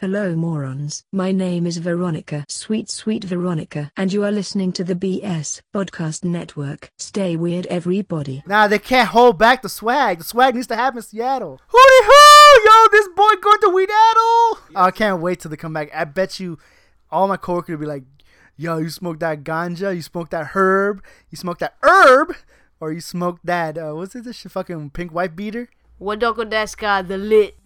Hello, morons. My name is Veronica, sweet, sweet Veronica, and you are listening to the BS Podcast Network. Stay weird, everybody. Nah, they can't hold back the swag. The swag needs to happen in Seattle. Hooty hoo! Yo, this boy going to Weed Oh, I can't wait till they come back. I bet you all my coworkers will be like, yo, you smoke that ganja, you smoke that herb, you smoke that herb, or you smoke that, uh, what's it, this fucking pink white beater? Wadoko Deska, the lit.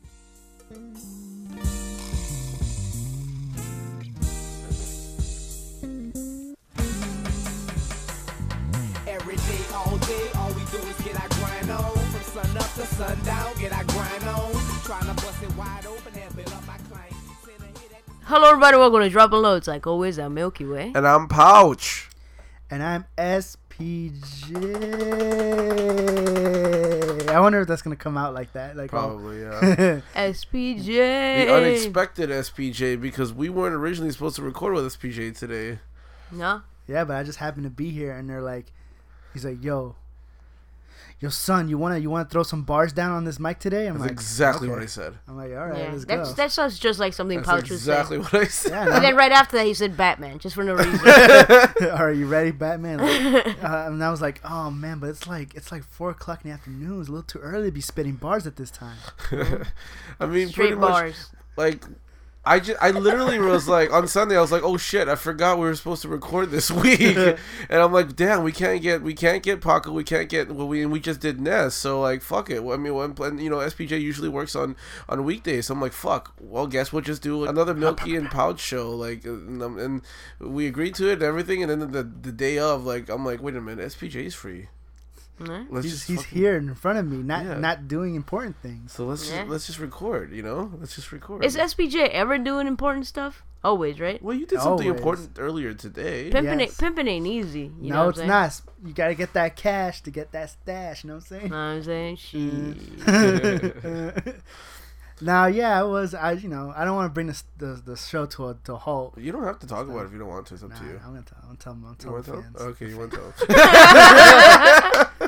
Sundown, get our grind on. Trying to bust it wide open and build up my claim. A hit at Hello, everybody. Welcome to Dropping Loads. Like always, I'm Milky Way. And I'm Pouch. And I'm SPJ. I wonder if that's gonna come out like that. Like, all- Probably, yeah. SPJ. the unexpected SPJ because we weren't originally supposed to record with SPJ today. No? Yeah, but I just happened to be here, and they're like, he's like, yo, yo, son, you wanna you wanna throw some bars down on this mic today? I'm That's like, exactly okay. what I said. I'm like, all right, yeah. let's That's, go. that sounds just like something That's Pouch would exactly say. what I said. yeah, And and then right after that, he said Batman, just for no reason. Are you ready, Batman? Like, uh, and I was like, oh man, but it's like it's like four o'clock in the afternoon. It's a little too early to be spitting bars at this time. I mean, Straight pretty much, like, I just, I literally was like, on Sunday, I was like, oh shit, I forgot we were supposed to record this week. and I'm like, damn, we can't get, we can't get Paco, we can't get, well, we, and we just did Ness. So, like, fuck it. I mean, when, you know, SPJ usually works on, on weekdays. So I'm like, fuck, well, guess we'll just do another Milky and Pouch show. Like, and, um, and we agreed to it and everything. And then the, the day of, like, I'm like, wait a minute, SPJ's free. Huh? Let's He's just he's fucking- here in front of me, not Yeah. not doing important things. So let's Yeah. just, let's just record, you know? Let's just record. Is SPJ ever doing important stuff? Always, right? well, you did something Always. important earlier today. Pimping, Yes. ain't, pimping ain't easy. You know no, what it's I'm not. You gotta get that cash to get that stash. You know what I'm saying? Know what I'm saying? Shit. now, yeah, I was. I you know I don't want to bring this the, the show to a to a halt. You don't have to talk about it if you don't want to. It's up Nah, to you. I'm gonna tell. I'm gonna tell them. I'm You telling want to fans. tell? Okay, you want to tell?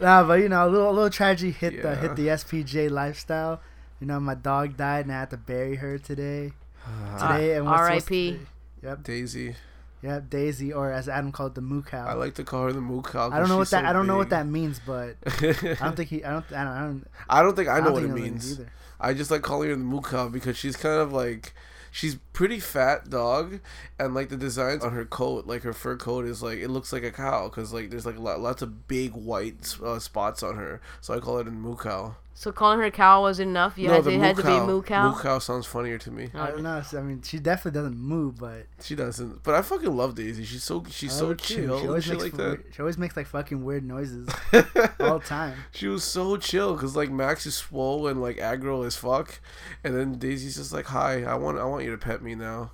Nah, but you know, a little a little tragedy hit the hit the SPJ lifestyle. You know, my dog died and I had to bury her today. Uh, today and what's supposed to R.I.P.. be- Yep, Daisy. yep, Daisy, or as Adam called it, the moo cow. I like to call her the moo cow. I don't know what that. so I don't know what that means, but I don't think he. I don't. I don't. I don't. I don't think I know don't what it think he means. either. I just like calling her the moo cow because she's kind of like. She's pretty fat dog, and like the designs on her coat, like her fur coat, is like it looks like a cow because like there's like lot, lots of big white uh, spots on her, so I call it a moo cow. So calling her cow wasn't enough? You had to, it had to be moo cow? Moo cow sounds funnier to me. I don't know. I mean, she definitely doesn't moo, but She doesn't, but I fucking love Daisy. She's so she's so love it too. chill. She always shit makes like fu- that. She always makes like fucking weird noises all the time. She was so chill because like Max is swole and like aggro as fuck, and then Daisy's just like, "Hi, I want I want you to pet me now."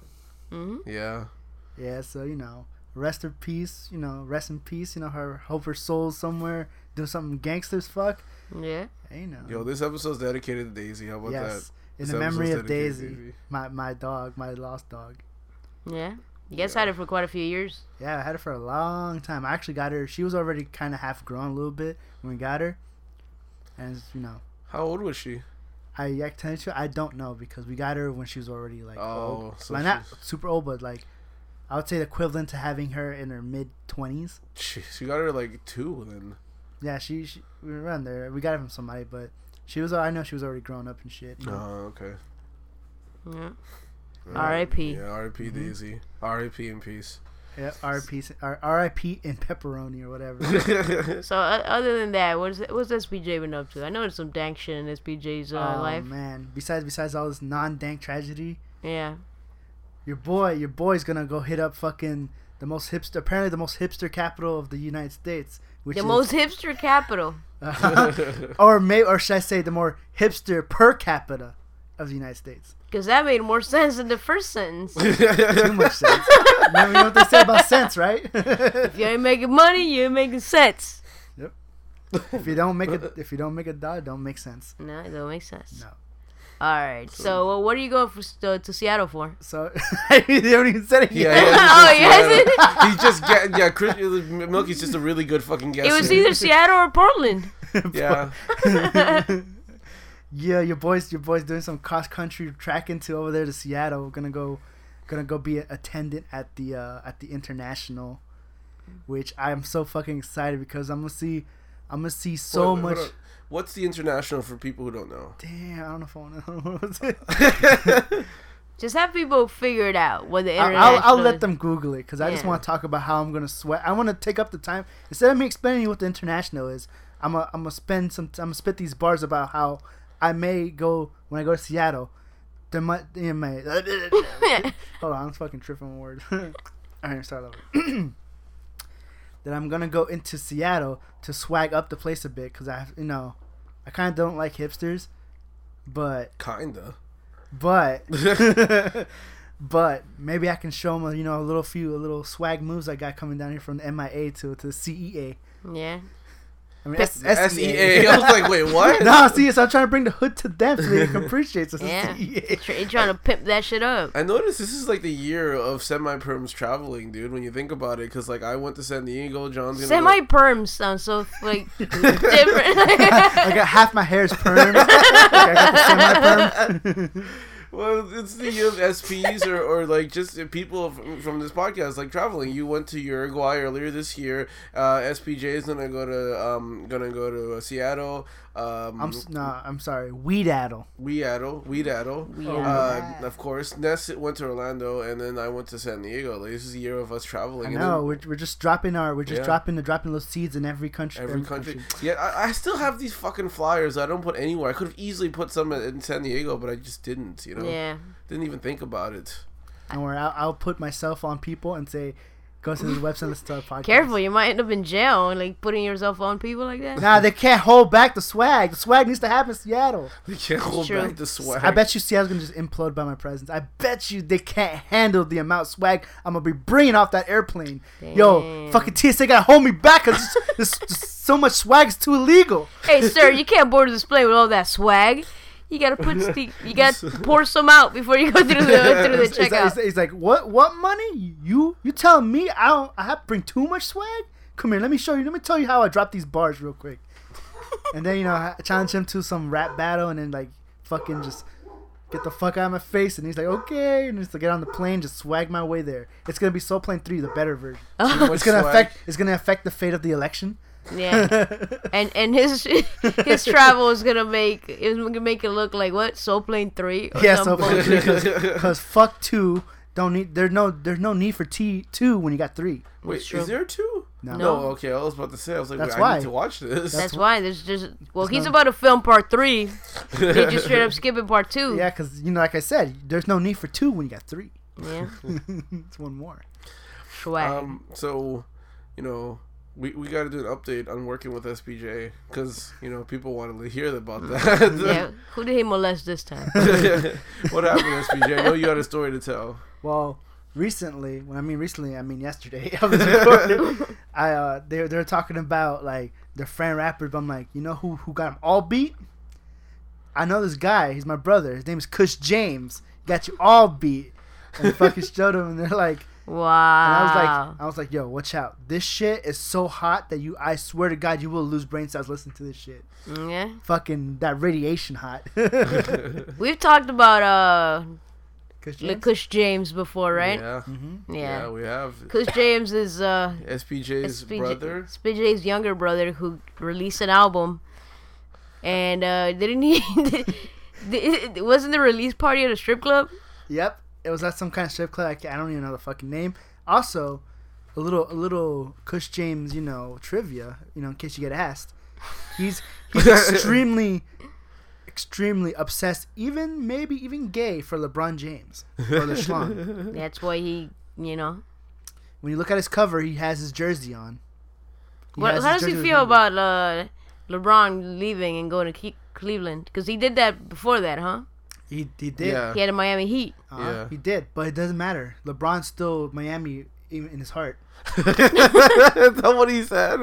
hmm Yeah, Yeah, so you know, rest in peace. You know, rest in peace. You know, her hope her soul's somewhere doing something gangsters. Fuck. Yeah. Hey, you know. yo, this episode's dedicated to Daisy. How about yes, that? in This the memory of dedicated Daisy, my my dog, my lost dog. Yeah. You guys had it for quite a few years. Yeah, I had her for a long time. I actually got her. She was already kind of half grown a little bit when we got her, and you know, How old was she? I I to. you, I don't know because we got her when she was already like Oh, old. so like not super old, but like I would say the equivalent to having her in her mid twenties. She, she got her like two then. Yeah, she, she we were around there. We got it from somebody, but she was. I know she was already grown up and shit. You know? Oh, okay. Yeah. Yeah. R.I.P.. Yeah, R.I.P. Mhm. Daisy. R.I.P. in peace. Yeah, R.I.P. R- R.I.P. in pepperoni or whatever. So uh, other than that, what's what's SPJ been up to? I know there's some dank shit in SPJ's uh, oh life. man! Besides, besides all this non-dank tragedy, Yeah. your boy, your boy's gonna go hit up fucking the most hipster, apparently the most hipster capital of the United States, which the is, most hipster capital. or may, or should I say, the more hipster per capita of the United States. Because that made more sense than the first sentence. Too much sense. Remember, you know what they say about sense, right? if you ain't making money, you ain't making sense. Yep. If you don't make it, if you don't make a dot, don't make sense. No, it don't make sense. No. All right. So, uh, what are you going for, to, to Seattle for? So they haven't even said it Yeah, yet. yeah, Oh, he yes, just, he just get yeah. Chris, Milky's just a really good fucking guest. It was either Seattle or Portland. yeah. Yeah, your boys, your boys doing some cross country tracking to over there to Seattle. We're gonna go, gonna go be a attendant at the uh, at the international, which I am so fucking excited because I'm gonna see, I'm gonna see so Wait, wait, much. What's the international for people who don't know? Damn, I don't know if I want to. know. Just have people figure it out. What the I'll, international. I'll, I'll let them Google it because I just want to talk about how I'm gonna sweat. I want to take up the time instead of me explaining you what the international is. I'm gonna I'm gonna spend some. I'm gonna spit these bars about how I may go when I go to Seattle. There might, there may. Hold on, I'm fucking tripping on words. All right, start over. that I'm gonna go into Seattle to swag up the place a bit because I, you know, I kind of don't like hipsters, but Kinda. but but maybe I can show them, you know, a little few, a little swag moves I got coming down here from the MIA to to the CEA. yeah. I mean, S- S E A. I was like, wait, what? no, see, so I'm trying to bring the hood to them so they can appreciate the Yeah. CEA. You're trying to pimp that shit up. I noticed this is like the year of semi-perms traveling, dude. When you think about it, because like I went to San Diego, John's gonna Semi go- perms sound so like different. I got half my hair is permed. I got the semi-perm. Well, it's the year of SPs or, or like just people from, from this podcast like traveling. You went to Uruguay earlier this year. Uh, SPJ is gonna go to um gonna go to uh, Seattle. Um, I'm nah, I'm sorry, Weedaddle. Weeaddle, Weedaddle. Weedaddle. Uh, of course, Ness went to Orlando, and then I went to San Diego. Like, this is the year of us traveling. I know then we're, we're just dropping our we're just Yeah. dropping the dropping those seeds in every country. every country. Yeah, I, I still have these fucking flyers. I don't put anywhere. I could have easily put some in- in San Diego, but I just didn't. You know, yeah. didn't even think about it. Don't worry, I'll, I'll put myself on people and say, go to this website, listen to our podcast. Careful, you might end up in jail and like putting yourself on people like that. Nah, they can't hold back the swag. The swag needs to happen in Seattle. They can't hold True. back the swag. I bet you Seattle's gonna just implode by my presence. I bet you they can't handle the amount of swag I'm gonna be bringing off that airplane. Damn. Yo, fucking TSA gotta hold me back because there's just so much swag is too illegal. Hey, sir, you can't board a display with all that swag. You gotta put st- you gotta pour some out before you go through the through the He's like, checkout. he's- he's like, what? What money? You you telling me I don't? I have to bring too much swag? Come here, let me show you. Let me tell you how I drop these bars real quick. and then you know, I challenge him to some rap battle, and then like fucking just get the fuck out of my face. And he's like, okay, and just to get on the plane, just swag my way there. It's gonna be Soul Plane Three, the better version. Oh, it's gonna swag? affect. It's gonna affect the fate of the election. Yeah, and and his his travel is gonna make is gonna make it look like what Soul Plane Three. Or Yeah, so something. because fuck two. Don't need. There's no. There's no need for T two when you got three. Wait, is there two? No. No. Okay, I was about to say. I was like, That's wait, I need to watch this. That's why there's just well, he's no- about to film part three. They just straight up skipping part two. Yeah, because you know, like I said, there's no need for two when you got three. Yeah, it's one more. swag. Um, so, you know, we, we got to do an update on working with SPJ because you know people wanted to hear about that. yeah, who did he molest this time? what happened, SPJ? I know you had a story to tell. Well, recently, when I mean recently, I mean yesterday. I was recording. I uh, they're they're talking about like their friend rappers. But I'm like, you know who who got them all beat? I know this guy. He's my brother. His name is Kush James. Got you all beat. And fucking showed him, and they're like, Wow. and I was like, I was like, yo, watch out. This shit is so hot that you, I swear to God, you will lose brain cells listening to this shit. Yeah, Fucking that radiation hot. we've talked about uh Kush James? Kush James before, right? Yeah. Mm-hmm. yeah, Yeah. we have Kush James is uh SPJ's SPJ brother. SPJ's younger brother who released an album, and uh didn't he? wasn't the release party at a strip club. Yep, it was at some kind of strip club. I, I don't even know the fucking name. Also, a little a little Kush James, you know, trivia. You know, in case you get asked, he's he's extremely, extremely obsessed, even maybe even gay for LeBron James or the Schlong. That's why he, you know. when you look at his cover, he has his jersey on. He What, how does he feel number. about uh, LeBron leaving and going to Ke- Cleveland? Because he did that before that, huh? He he did. Yeah. He had a Miami Heat. Uh, Yeah. He did, but it doesn't matter. LeBron's still Miami even in his heart. Is that what he said?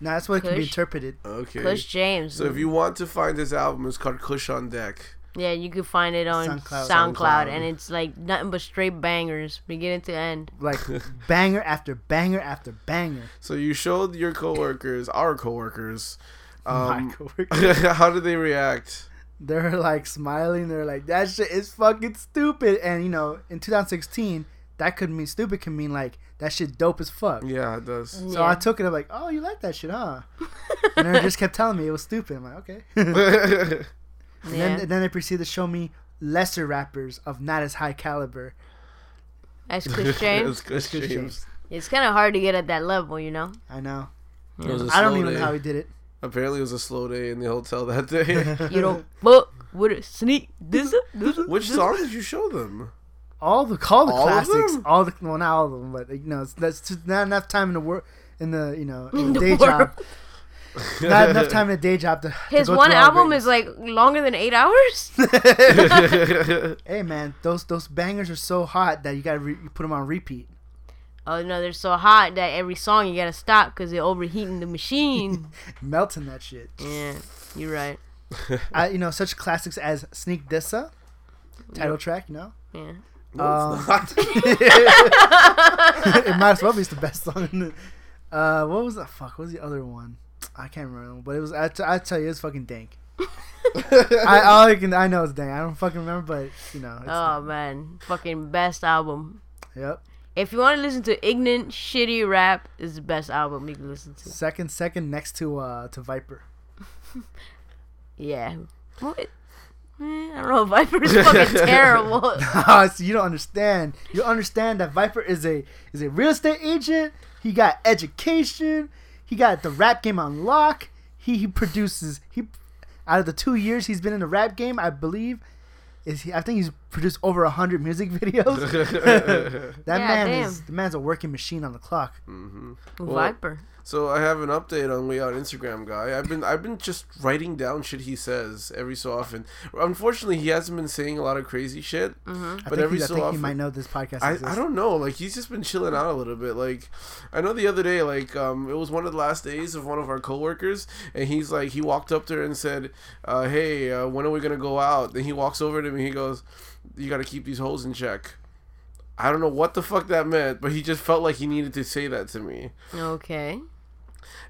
Now that's what it can be interpreted. Okay. Kush James. So if you want to find this album, it's called Kush on Deck. yeah, you can find it on SoundCloud. SoundCloud, SoundCloud. and it's like nothing but straight bangers, beginning to end. Like banger after banger after banger. So you showed your coworkers, our coworkers, Um, My coworker. how did they react? They're like smiling. They're like, that shit is fucking stupid. And you know, in 2016, that could mean stupid can mean like that shit dope as fuck. Yeah, it does. Mm, so I took it. I'm like, oh, you like that shit, huh? and they just kept telling me it was stupid. I'm like, okay. and yeah. then, and then they proceeded to show me lesser rappers of not as high caliber. That's Chris James. It's Chris Chris James. James. it's kind of hard to get at that level, you know. I know. It was don't even day. know how he did it. Apparently, it was a slow day in the hotel that day. You don't fuck with a sneak. This, this, Which song did you show them? All the all the All of classics, them? all the well, not all of them, but you know, it's, that's just not enough time in the work in the you know in In the the day world. job. Not enough time in the day job to. to His go one through all the album is like longer than eight hours. Hey man, those those bangers are so hot that you gotta re- you put them on repeat. Oh no, they're so hot that every song you gotta stop because they're overheating the machine. Melting that shit. yeah, you're right. I, you know, such classics as Sneak Dissa, title track. You know, Yeah. No, it's Um, not. it might as well be the best song. in the- Uh, what was the fuck? What was the other one? I can't remember, but it was. I, t- I tell you, it's fucking dank. I all I can I know it's dank. I don't fucking remember, but you know. It's Oh man, fucking best album. Yep. If you want to listen to ignorant, shitty rap, is the best album you can listen to. Second, second next to uh to Viper. Yeah. What? I don't know. Viper is fucking terrible. so you don't understand. You understand that Viper is a is a real estate agent. He got education. He got the rap game on lock. He, he produces he out of the two years he's been in the rap game, I believe, is he? I think he's produced over a hundred music videos. that Yeah, man damn. is the man's a working machine on the clock. Mm-hmm. Viper. So I have an update on We Out Instagram guy. I've been I've been just writing down shit he says every so often. Unfortunately, he hasn't been saying a lot of crazy shit. Mm-hmm. I But think, every he, I so think he often, might know this podcast. I, exists. I don't know. Like he's just been chilling out a little bit. Like I know the other day, like um, it was one of the last days of one of our coworkers, and he's like, he walked up there and said, uh, "Hey, uh, when are we gonna go out?" Then he walks over to me. He goes, "You got to keep these hoes in check." I don't know what the fuck that meant, but he just felt like he needed to say that to me. Okay.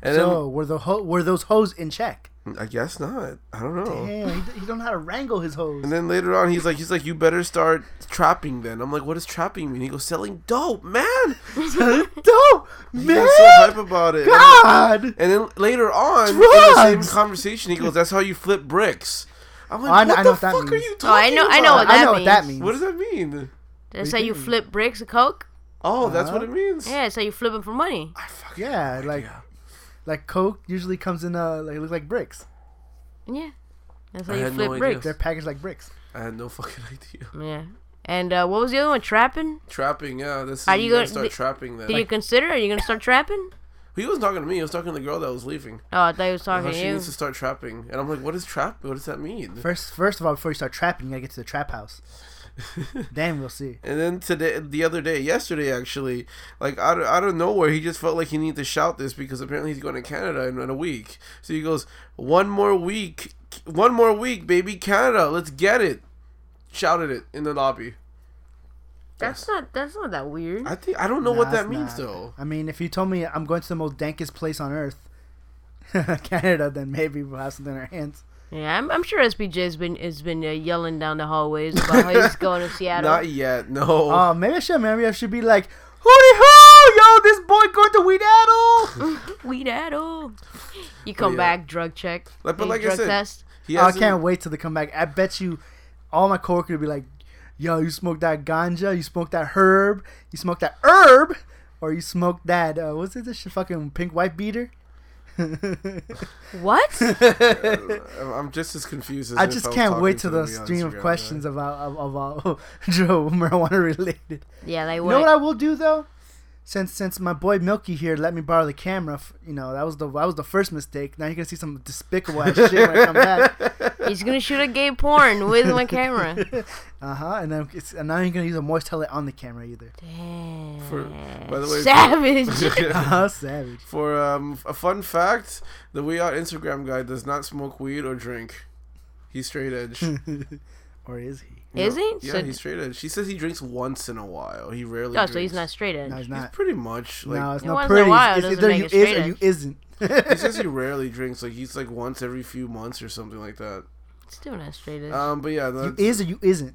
And So were the ho- were those hoes in check? I guess not. I don't know. Damn, he, he don't know how to wrangle his hoes. And then later on, he's like, he's like, you better start trapping. Then I'm like, what does trapping mean? He goes, selling dope, man. selling dope, He man. got so hype about it. God. And then later on, in the same conversation, he goes, "That's how you flip bricks." I'm like, Oh, know- "What I the know what that fuck are means. you Oh, talking I know- I know about? what I that know what that means. means. What does that mean? That's do how you you mean? flip bricks of coke. Oh, that's Uh-huh. what it means. Yeah, that's how you flip them for money. I fucking Yeah, like yeah. Like Coke usually comes in uh like look like bricks. Yeah. That's how I you had no flip idea. bricks. They're packaged like bricks. I had no fucking idea. Yeah. And uh, what was the other one? Trapping? Trapping, yeah. This Are is, you you gotta gonna- start did- trapping then. Did you consider? Are you gonna start trapping? he wasn't talking to me. He was talking to the girl that was leaving. Oh, I thought he was talking How to she you. needs to start trapping, and I'm like, "What is trap? What does that mean?" First, first of all, before you start trapping, you gotta get to the trap house. then we'll see. And then today, the other day, yesterday actually, like out of, out of nowhere, he just felt like he needed to shout this because apparently he's going to Canada in, in a week. So he goes, "One more week, one more week, baby, Canada, let's get it!" Shouted it in the lobby. That's not. That's not that weird. I think I don't know Nah, what that means not. though. I mean, if you told me I'm going to the most dankest place on earth, Canada, then maybe we'll have something in our hands. Yeah, I'm, I'm sure SPJ has been has been uh, yelling down the hallways about how he's going to Seattle. Not yet, no. Oh, maybe I should. Maybe I should be like, hooty hoo, yo, this boy going to Weedaddle. Weedaddle. You come yeah. back, drug check. Like- but Hey, like I drug said, test. he Oh, I can't wait till they come back. I bet you, all my coworkers will be like, "Yo, you smoke that ganja? You smoke that herb? You smoke that herb? Or you smoke that? Uh, what's it? This fucking pink white beater?" What? I'm I'm just as confused as I just was can't talking wait to the stream of questions right? about of, of all Joe marijuana related. yeah, like You know what I will do though? Since since my boy Milky here let me borrow the camera, f- you know that was the that was the first mistake. Now you're gonna see some despicable ass shit when I come back. he's gonna shoot a gay porn with my camera. Uh huh. And then it's, and now you're gonna use a moist towel on the camera either. Damn. For- by the way, for- savage. Uh huh. Savage. For um, a fun fact, the We Out Instagram guy does not smoke weed or drink. He's straight edge. Or is he? Is he? Yeah, So- he's straight edge. She says he drinks once in a while. He rarely. oh, drinks. so he's not straight edge. No, he's He's pretty much like. no, it's not once in a pretty. while It's either make you it is straight or you isn't. he says he rarely drinks. Like he's like once every few months or something like that. Still not straight edge. Um, but yeah, You is or you isn't.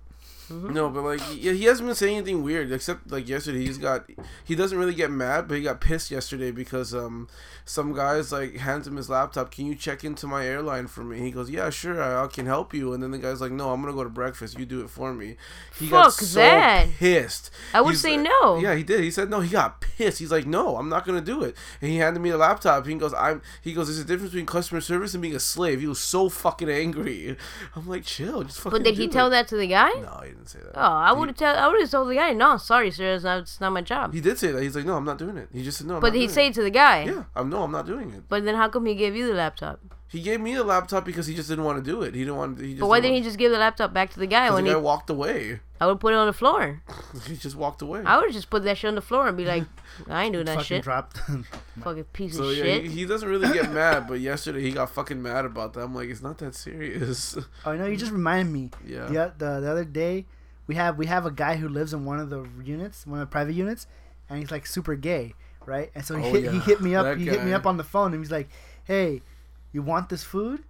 No, but like he, he hasn't been saying anything weird except like yesterday. He's got he doesn't really get mad, but he got pissed yesterday because um some guys like hands him his laptop. Can you check into my airline for me? He goes, yeah, sure, I, I can help you. And then the guy's like, no, I'm gonna go to breakfast. You do it for me. He got Fuck so that. pissed. I would He's say like- no. Yeah, he did. He said no. He got pissed. He's like, no, I'm not gonna do it. And he handed me the laptop. He goes, I'm. He goes, there's a difference between customer service and being a slave. He was so fucking angry. I'm like, chill, just fucking. but did he do tell that to the guy? No, he didn't say that. Oh, I would have tell. I would have told the guy, no, sorry, sir, it's not, it's not my job. He did say that. He's like, no, I'm not doing it. He just said no. I'm but not he doing say it. it to the guy. yeah, I'm no, I'm not doing it. But then how come he gave you the laptop? He gave me the laptop because he just didn't want to do it. He didn't want. He just But why didn't didn't he just give the laptop back to the guy want- 'cause when the he? guy walked away. I would put it on the floor. he just walked away. I would just put that shit on the floor and be like, I ain't doing that Fucking shit. dropped. Fucking piece So of yeah, shit. he, he doesn't really get mad, but yesterday he got fucking mad about that. I'm like, it's not that serious. oh no, you just reminded me. yeah. The, the the other day, we have we have a guy who lives in one of the units, one of the private units, and he's like super gay, right? And so he Oh, hit, he hit me up. That He hit me up on the phone, and he's like, "Hey, you want this food?"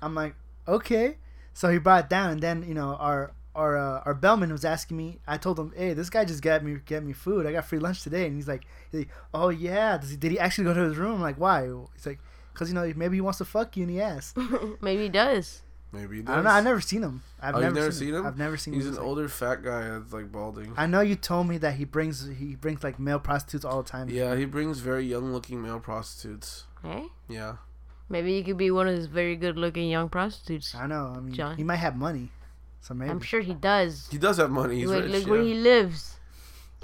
I'm like, "Okay." So he brought it down, and then you know our our uh, our bellman was asking me. I told him, "Hey, this guy just got me get me food. I got free lunch today." And he's like, he's like "Oh yeah, Does he, did he actually go to his room?" I'm like, "Why?" He's like, "Cause you know maybe he wants to fuck you in the ass." Maybe he does. Maybe he I don't know. I've never seen him. I've Oh, never, never seen, seen him? I've never seen He's him. an older fat guy that's like balding. I know you told me that he brings he brings like male prostitutes all the time. Yeah, he brings very young-looking male prostitutes. Hey, Yeah. Maybe you could be one of those very good-looking young prostitutes. I know. I mean, John. he might have money, so maybe. I'm sure he does. He does have money. He's look rich. look yeah. where he lives.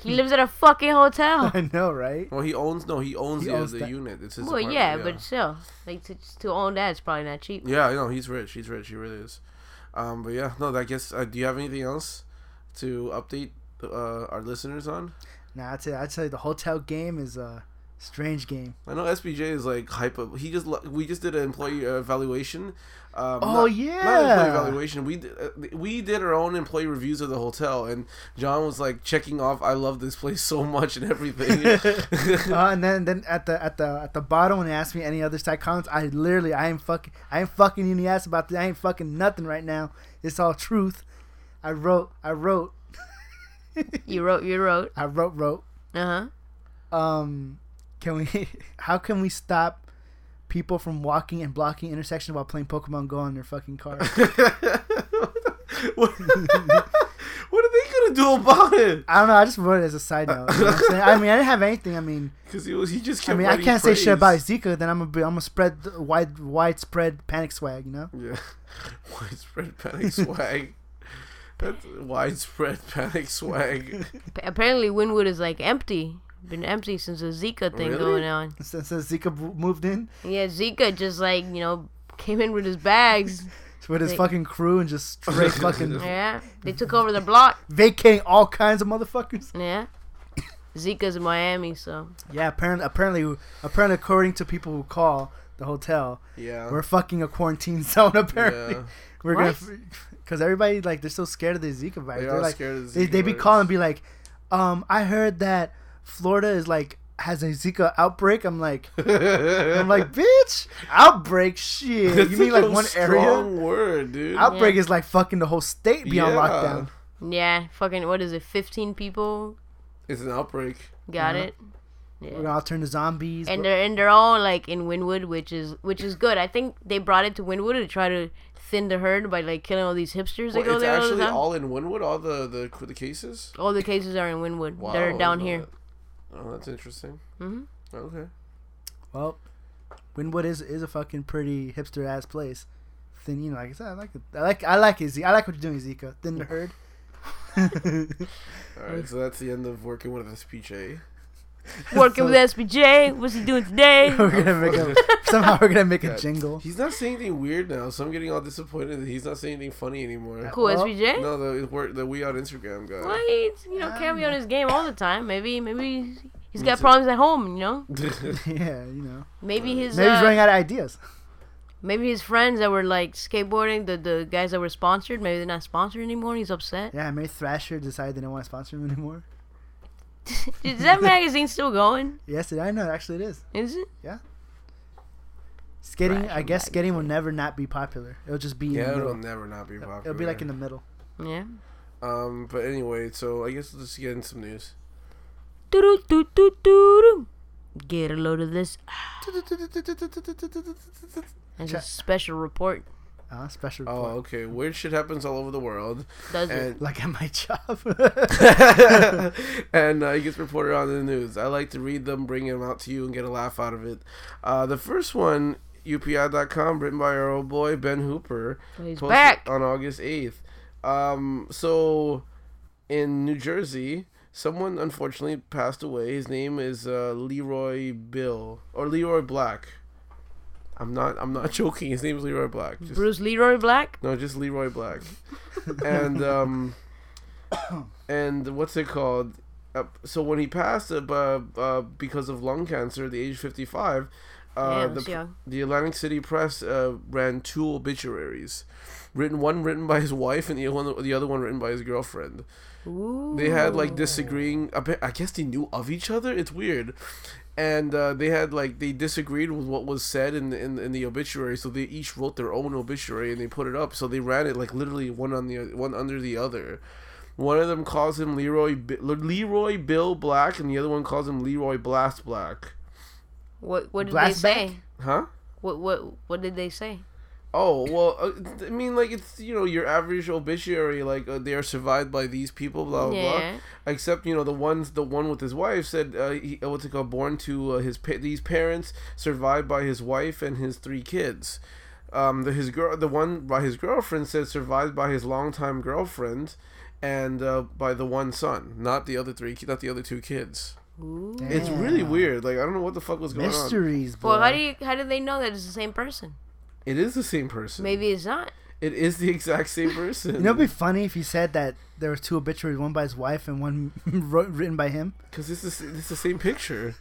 He lives at a fucking hotel. I know, right? Well, he owns no, he owns He the, owns the that. unit. It's his. well, apartment, yeah, but still, like to, to own that is probably not cheap. yeah, I know he's rich. He's rich. He really is. Um, but yeah, no, I guess. Uh, do you have anything else to update uh, our listeners on? Nah, I'd say I'd say the hotel game is a strange game. I know SPJ is like hype up. He just we just did an employee uh, evaluation. Um, Oh, not, yeah. not an employee evaluation. We did, uh, we did our own employee reviews of the hotel, and John was like checking off. I love this place so much and everything. uh, and then then at the at the at the bottom when they asked me any other side comments, I literally I ain't fucking I ain't fucking you in the ass about this. I ain't fucking nothing right now. It's all truth. I wrote I wrote You wrote, you wrote. I wrote wrote. Uh huh. Um, can we? How can we stop? People from walking and blocking intersections while playing Pokemon Go on their fucking car. what, what are they gonna do about it? I don't know. I just wrote it as a side note. You know what I'm? I mean, I didn't have anything. I mean, Because he was he just. I mean, I can't say shit about. Zika. Then I'm gonna be, I'm gonna spread the wide widespread panic swag. You know? Yeah, widespread panic swag. That's widespread panic swag. Apparently, Wynwood is like empty. Been empty since the Zika thing Really? going on. Since, since Zika moved in Yeah, Zika just like you know came in with his bags. with his They- fucking crew and just straight fucking Yeah, they took over the block. vacating all kinds of motherfuckers. Yeah, Zika's in Miami, so Yeah, apparently, apparently, apparently, according to people who call the hotel, Yeah. we're fucking a quarantine zone. Apparently, yeah. we're What? gonna because everybody like they're so scared of the Zika virus. They They're are like scared of the they, Zika they be calling and be like, um, I heard that Florida is like has a Zika outbreak. I'm like, I'm like, bitch, outbreak shit. That's you mean like a one area? Strong word, dude. Outbreak Yeah. is like fucking the whole state be on lockdown. yeah, fucking what is it? Fifteen people It's an outbreak. got Uh-huh. it. We're gonna all turn to zombies. And but- they're and they're all like in Wynwood, which is which is good. I think they brought it to Wynwood to try to thin the herd by like killing all these hipsters that Well, go it's there all the actually time. All, all in Wynwood. All the the the cases. All the cases are in Wynwood. Wow, they're down here. that. Oh, that's interesting. Mhm. Okay. well, Wynwood is is a fucking pretty hipster ass place. Then you know, like I said, I like it. I like I like it. I like what you're doing, Zika. Thin the herd. All right. So that's the end of working with SPJ. Working with SPJ. What's he doing today? we're gonna make a somehow we're gonna make a jingle. He's not saying anything weird now, so I'm getting all disappointed that he's not saying anything funny anymore. Cool Well, SPJ. No, the work the we on Instagram guy. Well, he's you know can't be on his game all the time. Maybe maybe he's got problems at home. You know. yeah, you know. Maybe his Maybe he's uh, running out of ideas. maybe his friends that were like skateboarding the the guys that were sponsored. Maybe they're not sponsored anymore. He's upset. Yeah, maybe Thrasher decided they didn't want to sponsor him anymore. Is that magazine still going? Yes, it, I know. Actually, it is. Is it? Yeah. Skating, Fresh I guess back skating will never not be popular. It'll just be in Yeah, the it'll never not be popular. It'll be like in the middle. Yeah. Um, but anyway, so I guess let's get in some news. Get a load of this. That's a Check. special report. Uh, special Oh, okay. Weird shit happens all over the world, Does it? Like at my job. and uh, it gets reported on the news. I like to read them, bring them out to you, and get a laugh out of it. Uh, the first one, UPI.com, written by our old boy Ben Hooper, He's posted back. on August eighth. Um, so in New Jersey, someone unfortunately passed away. His name is uh, Leroy Bill or Leroy Black. I'm not. I'm not joking. His name is Leroy Black. Just- Bruce Leroy Black. no, just Leroy Black. and um, and what's it called? Uh, so when he passed, uh, uh, because of lung cancer at the age of 55, uh, Damn, the, the Atlantic City Press uh, ran two obituaries, written one written by his wife and the one the other one written by his girlfriend. Ooh. They had like disagreeing. I guess they knew of each other. It's weird, and uh, they had like they disagreed with what was said in the, in, in the obituary. So they each wrote their own obituary and they put it up. So they ran it like literally one on the one under the other. One of them calls him Leroy Leroy Bill Black, and the other one calls him Leroy Blast Black. What What did Blast they back? say? Huh? What What What did they say? Oh well, uh, I mean, like it's you know your average obituary, like uh, they are survived by these people, blah blah Yeah. blah. Except you know the ones, the one with his wife said, uh, he, uh, what's it called? Born to uh, his pa- these parents, survived by his wife and his three kids. Um, the his girl, the one by his girlfriend said survived by his longtime girlfriend, and uh, by the one son, not the other three, not the other two kids. Ooh. It's really weird. Like I don't know what the fuck was going on. Mysteries, boy. Well, how do you how do they know that it's the same person? It is the same person. Maybe it's not. it is the exact same person. You know, it'd be funny if you said that there was two obituaries, one by his wife and one wrote, written by him. Because it's, the- it's the same picture,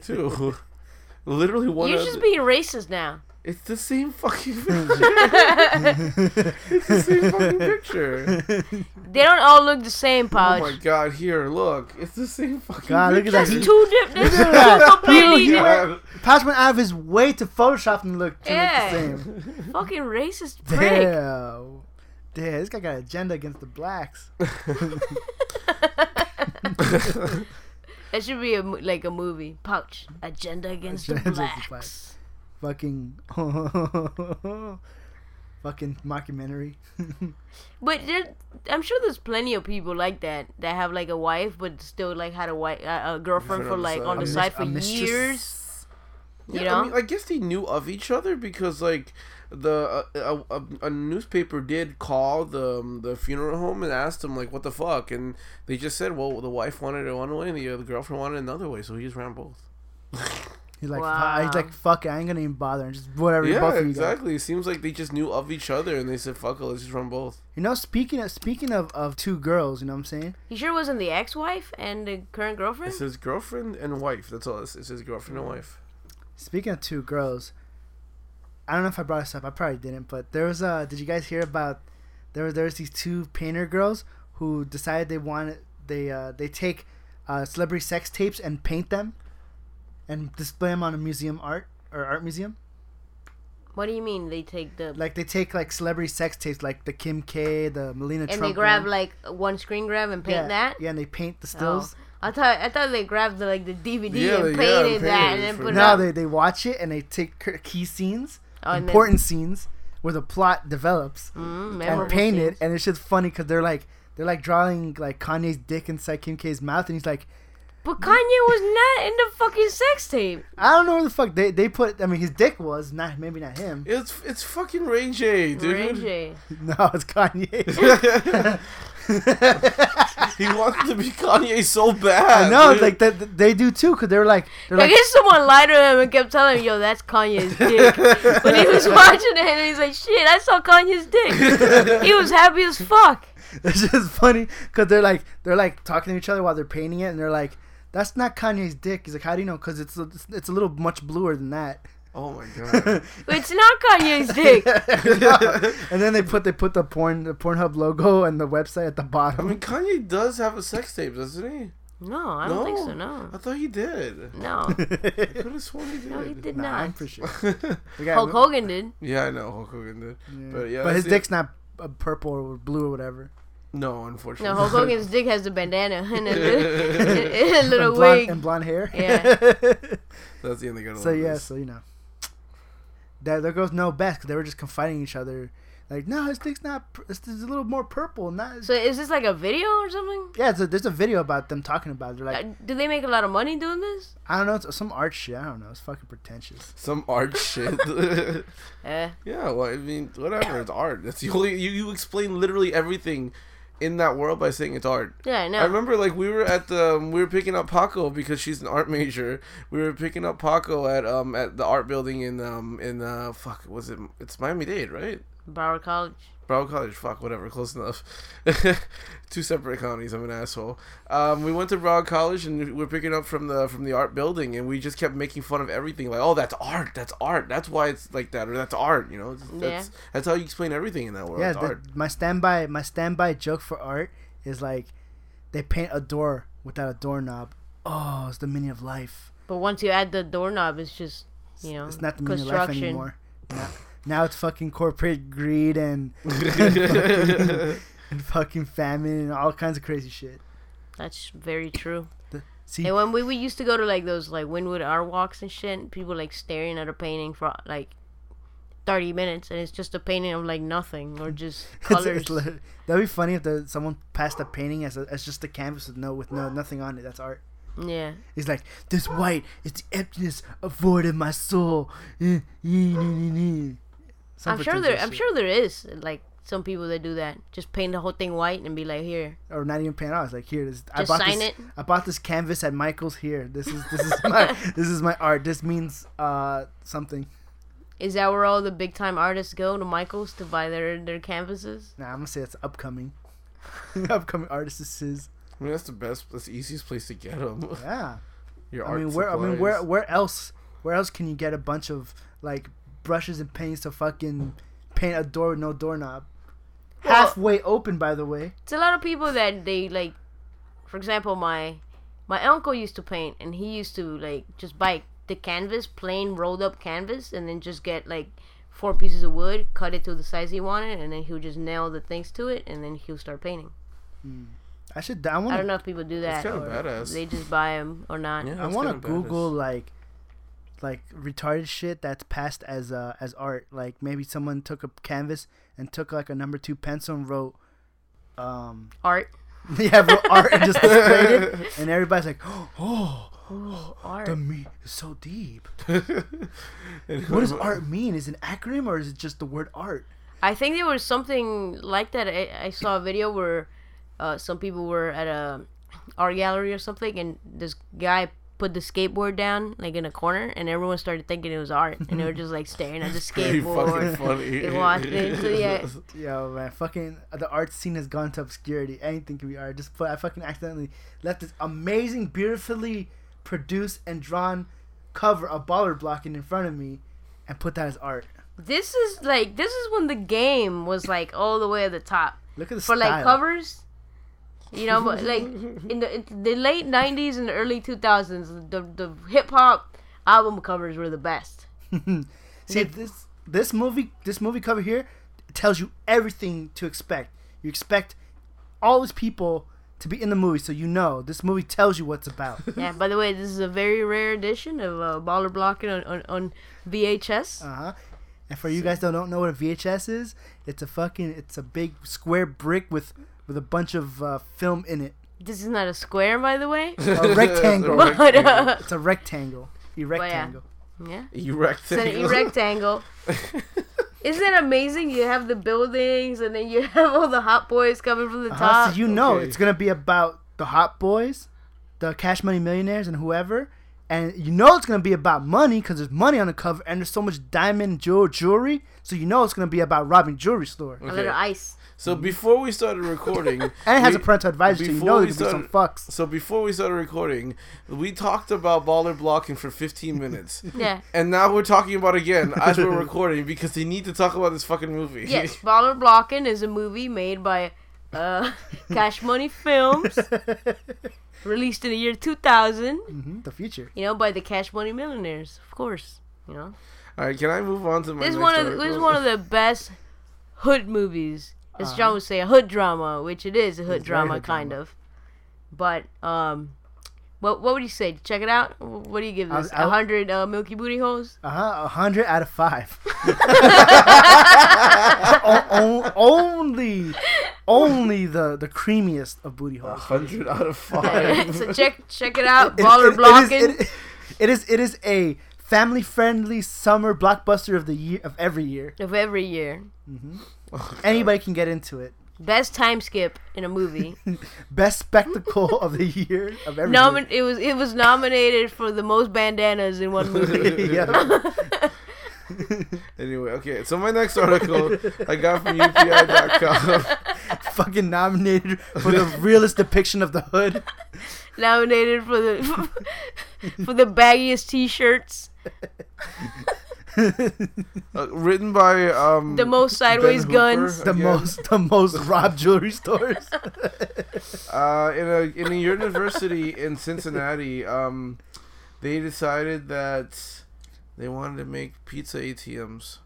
too. Literally one. You're of just being racist now. It's the same fucking picture. it's the same fucking picture. They don't all look the same, Oh Pouch. my god! Here, look. It's the same fucking. God, look at that. That's He- two different. That's that. two completely He- he different. went- Pouch went out of his way to Photoshop and look to Yeah. look the same. Fucking racist prick. Damn. Damn, this guy got an agenda against the blacks. That should be a mo- like a movie. Pouch. Agenda against the Agenda against the blacks. Fucking. fucking mockumentary. But there, I'm sure there's plenty of people like that that have like a wife, but still like had a wife, uh, a girlfriend for on the like side. on the side for a mistress. years. You Yeah, know, I mean, I guess they knew of each other because, like, the uh, a, a, a newspaper did call the um, the funeral home and asked them like, "What the fuck?" And they just said, "Well, the wife wanted it one way, and the, uh, the girlfriend wanted it another way, so he just ran both." He's like, Wow. he's like, fuck it, I ain't gonna even bother. and Just whatever. yeah, both of you guys. exactly. It seems like they just knew of each other, and they said, "Fuck it, let's just run both." You know, speaking of speaking of, of two girls, you know what I'm saying? He sure wasn't the ex-wife and the current girlfriend? It girlfriend? says girlfriend and wife. That's all. It says, it girlfriend and wife. Speaking of two girls, I don't know if I brought this up. I probably didn't, but there was uh Did you guys hear about? There was there was these two painter girls who decided they wanted they uh they take uh celebrity sex tapes and paint them, and display them on a museum art or art museum. What do you mean they take the Like they take like celebrity sex tapes, like the Kim K, the Melina and Trump. they grab one. like one screen grab and paint yeah, that? Yeah, and they paint the Oh. stills. I thought I thought they grabbed the, like the DVD Yeah, and they- yeah, painted painted that and then for- put it Now they they watch it and they take key scenes, Oh, and then- important scenes where the plot develops. Mm, and memorable paint it, and it's just funny because they're like they're like drawing like Kanye's dick inside Kim K's mouth, and he's like, But Kanye was not in the fucking sex tape. I don't know where the fuck they they put. I mean, his dick was not maybe not him. It's it's fucking Ray J, dude. Ray J. No, it's Kanye. he wanted to be Kanye so bad. I know, dude. like that they do too, because they're like they're I like guess someone lied to him and kept telling him, "Yo, that's Kanye's dick." when he was watching it, and he's like, "Shit, I saw Kanye's dick." he was happy as fuck. it's just funny because they're like they're like talking to each other while they're painting it, and they're like. That's not Kanye's dick. He's like, how do you know? Because it's a, it's a little much bluer than that. oh my god. It's not Kanye's dick. and then they put they put the porn the Pornhub logo and the website at the bottom. I mean, Kanye does have a sex tape, doesn't he? No, I don't think so. No? No, I thought he did. no, I could have sworn he did. no, he did Nah, I'm not. for sure. We Hulk Hogan did. Yeah, I know Hulk Hogan did. Yeah. But yeah, but his that's the- dick's not uh, purple or blue or whatever. No, unfortunately. No, Hulk Hogan's dick has a bandana and a, and a little and, blonde, wig. and blonde hair. Yeah. That's the end they got. so yeah, so you know, that there goes no best because they were just confiding each other. Like, no, his dick's not. It's, it's a little more purple. Not. So is this like a video or something? yeah, so there's a video about them talking about. It. They're like, Uh, do they make a lot of money doing this? I don't know, it's some art shit. I don't know. It's fucking pretentious. Some art shit. Eh. yeah, well, I mean, whatever. It's art. That's the only you, you explain literally everything in that world by saying it's art. Yeah, I know. I remember like we were at the um, we were picking up Paco because she's an art major. We were picking up Paco at um at the art building in um in uh fuck was it it's Miami Dade right Broward College. Broward College fuck whatever close enough two separate counties I'm an asshole um we went to Broward College and we're picking up from the from the art building and we just kept making fun of everything like oh that's art that's art that's why it's like that or that's art you know that's that's how you explain everything in that world yeah, it's the, art my standby my standby joke for art is like, they paint a door without a doorknob. Oh, it's the meaning of life. But once you add the doorknob, it's just you know It's not the meaning of life construction. anymore. Now, now it's fucking corporate greed and and, fucking, and fucking famine and all kinds of crazy shit. That's very true. The, see, And when we, we used to go to like those like Wynwood art walks and shit, people like staring at a painting for like thirty minutes, and it's just a painting of like nothing or just colors. it's lit- that'd be funny if the, someone passed a painting as, a, as just a canvas with no with no nothing on it. That's art. yeah, He's like, this white is the emptiness of void in my soul. Eh." Some I'm sure pretentious there. I'm shit. sure there is like some people that do that. Just paint the whole thing white and be like, here, or not even paint off. It's like here, this, I Just bought sign this. it. I bought this canvas at Michael's. Here, this is this is my this is my art. This means uh something. is that where all the big time artists go to Michaels to buy their their canvases? Nah, I'm gonna say it's upcoming. upcoming artists is I mean that's the best that's the easiest place to get them yeah. your I mean, where I mean, where where else where else can you get a bunch of like brushes and paints to fucking paint a door with no doorknob? Well- Halfway open, by the way. It's a lot of people that they like. For example, my my uncle used to paint, and he used to like just buy the canvas, plain rolled up canvas, and then just get like four pieces of wood, cut it to the size he wanted, and then he would just nail the things to it, and then he'll start painting. Hmm. I should. I want. I don't know if people do that. kinda or badass. They just buy them or not. Yeah. I want to Google badass. like like retarded shit that's passed as uh as art. Like maybe someone took a canvas and took like a number two pencil and wrote um Art. yeah wrote art and just displayed it, and everybody's like oh Ooh, art. the meat is so deep. What does art mean? Is it an acronym or is it just the word art? I think there was something like that. I, I saw a video where uh, some people were at a art gallery or something, and this guy put the skateboard down like in a corner, and everyone started thinking it was art, and they were just like staring at the skateboard. funny. They watched it, so yeah. Yo, man, fucking the art scene has gone to obscurity. Anything can be art. Just put I fucking accidentally left this amazing, beautifully produced and drawn cover of baller blocking in front of me, and put that as art. This is like this is when the game was like all the way at the top Look at the for style. like covers. You know, like in the, in the late '90s and the early 2000s, the the hip hop album covers were the best. See this this movie this movie cover here tells you everything to expect. You expect all these people to be in the movie, so you know this movie tells you what's about. Yeah. By the way, this is a very rare edition of uh, Baller Blocking on, on, on VHS. Uh huh. And for you guys that don't know what a VHS is, it's a fucking it's a big square brick with with a bunch of uh, film in it. This is not a square, by the way. A rectangle. It's a But uh, it's a rectangle. A yeah. rectangle. yeah, Erect it's an rectangle. Isn't it amazing? You have the buildings, and then you have all the hot boys coming from the Uh-huh, top. so you know Okay. it's gonna be about the hot boys, the Cash Money Millionaires, and whoever. And you know it's gonna be about money because there's money on the cover and there's so much diamond jewel jewelry. So you know it's gonna be about robbing jewelry store. a little ice. So before we started recording, And it has we- a parental advisory, so you before know we there's gonna be some started- fucks. So before we started recording, we talked about baller blocking for 15 minutes. Yeah. And now we're talking about it again as we're recording because they need to talk about this fucking movie. Yes, Baller Blocking is a movie made by uh, Cash Money Films. released in the year 2000. hmm The future. You know, by the Cash Money Millionaires, of course. You know, All right, can I move on to my this is next one of article? this is one of the best hood movies. As Uh-huh. John would say, a hood drama, which it is a hood drama, hood kind drama. of. But um, what what would you say? Check it out. What do you give this? A I'll- hundred uh, Milky Booty holes? Uh huh. A hundred out of five. O- o- only, only the the creamiest of booty holes. A holes. hundred out of five. so check check it out. It- Baller it- it is- blocking. it- it is it is a family friendly summer blockbuster of the year of every year. of every year. Anybody can get into it. Best time skip in a movie. Best spectacle of the year of every Nomin- it was it was nominated for the most bandanas in one movie. yeah. anyway, okay. So my next article I got from UPI.com. Fucking nominated for the realest depiction of the hood. nominated for the for the baggiest t-shirts, Uh, written by um the most sideways Ben guns. Hooper, The again. most the most robbed jewelry stores. uh, in a in a university in Cincinnati, um, they decided that they wanted to make pizza ATMs.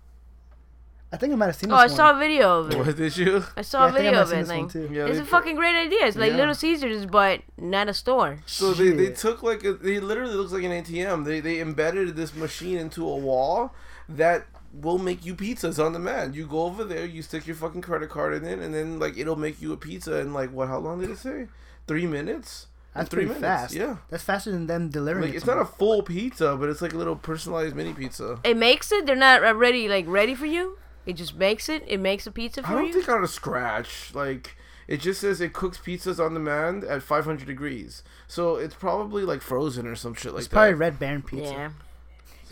I think I might have seen Oh, this I one. saw a video of it. What did you? I saw Yeah, a I think I video might of it. seen Like, too. Yeah, it's a put- fucking great idea. It's like Yeah. Little Caesars, but not a store. So they, they took like a, they literally looks like an ATM. They they embedded this machine into a wall that will make you pizzas on demand. You go over there, you stick your fucking credit card in it, and then like it'll make you a pizza in like what? How long did it say? Three minutes. In That's three pretty minutes. fast. Yeah. That's faster than them delivering. Like it it's to not a full pizza, but it's like a little personalized mini pizza. It makes it. They're not already like ready for you. It just makes it. It makes a pizza for you. I for don't you. think out of scratch. Like it just says it cooks pizzas on demand at 500 degrees. So it's probably like frozen or some shit like that. It's probably. Red Baron pizza. yeah.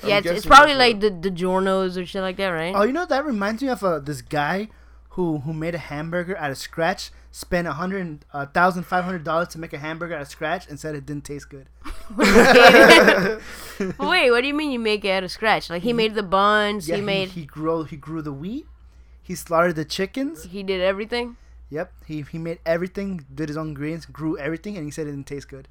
I'm Yeah, it's, it's probably like the the Giornos or shit like that, right? Oh, you know that reminds me of uh, this guy who who made a hamburger out of scratch. Spent a hundred thousand five hundred dollars to make a hamburger out of scratch and said it didn't taste good. Wait, what do you mean you make it out of scratch? Like he made the buns, Yeah, he made, he grew he grew the wheat. He slaughtered the chickens. he did everything. Yep, he he made everything. Did his own ingredients, grew everything, and he said it didn't taste good.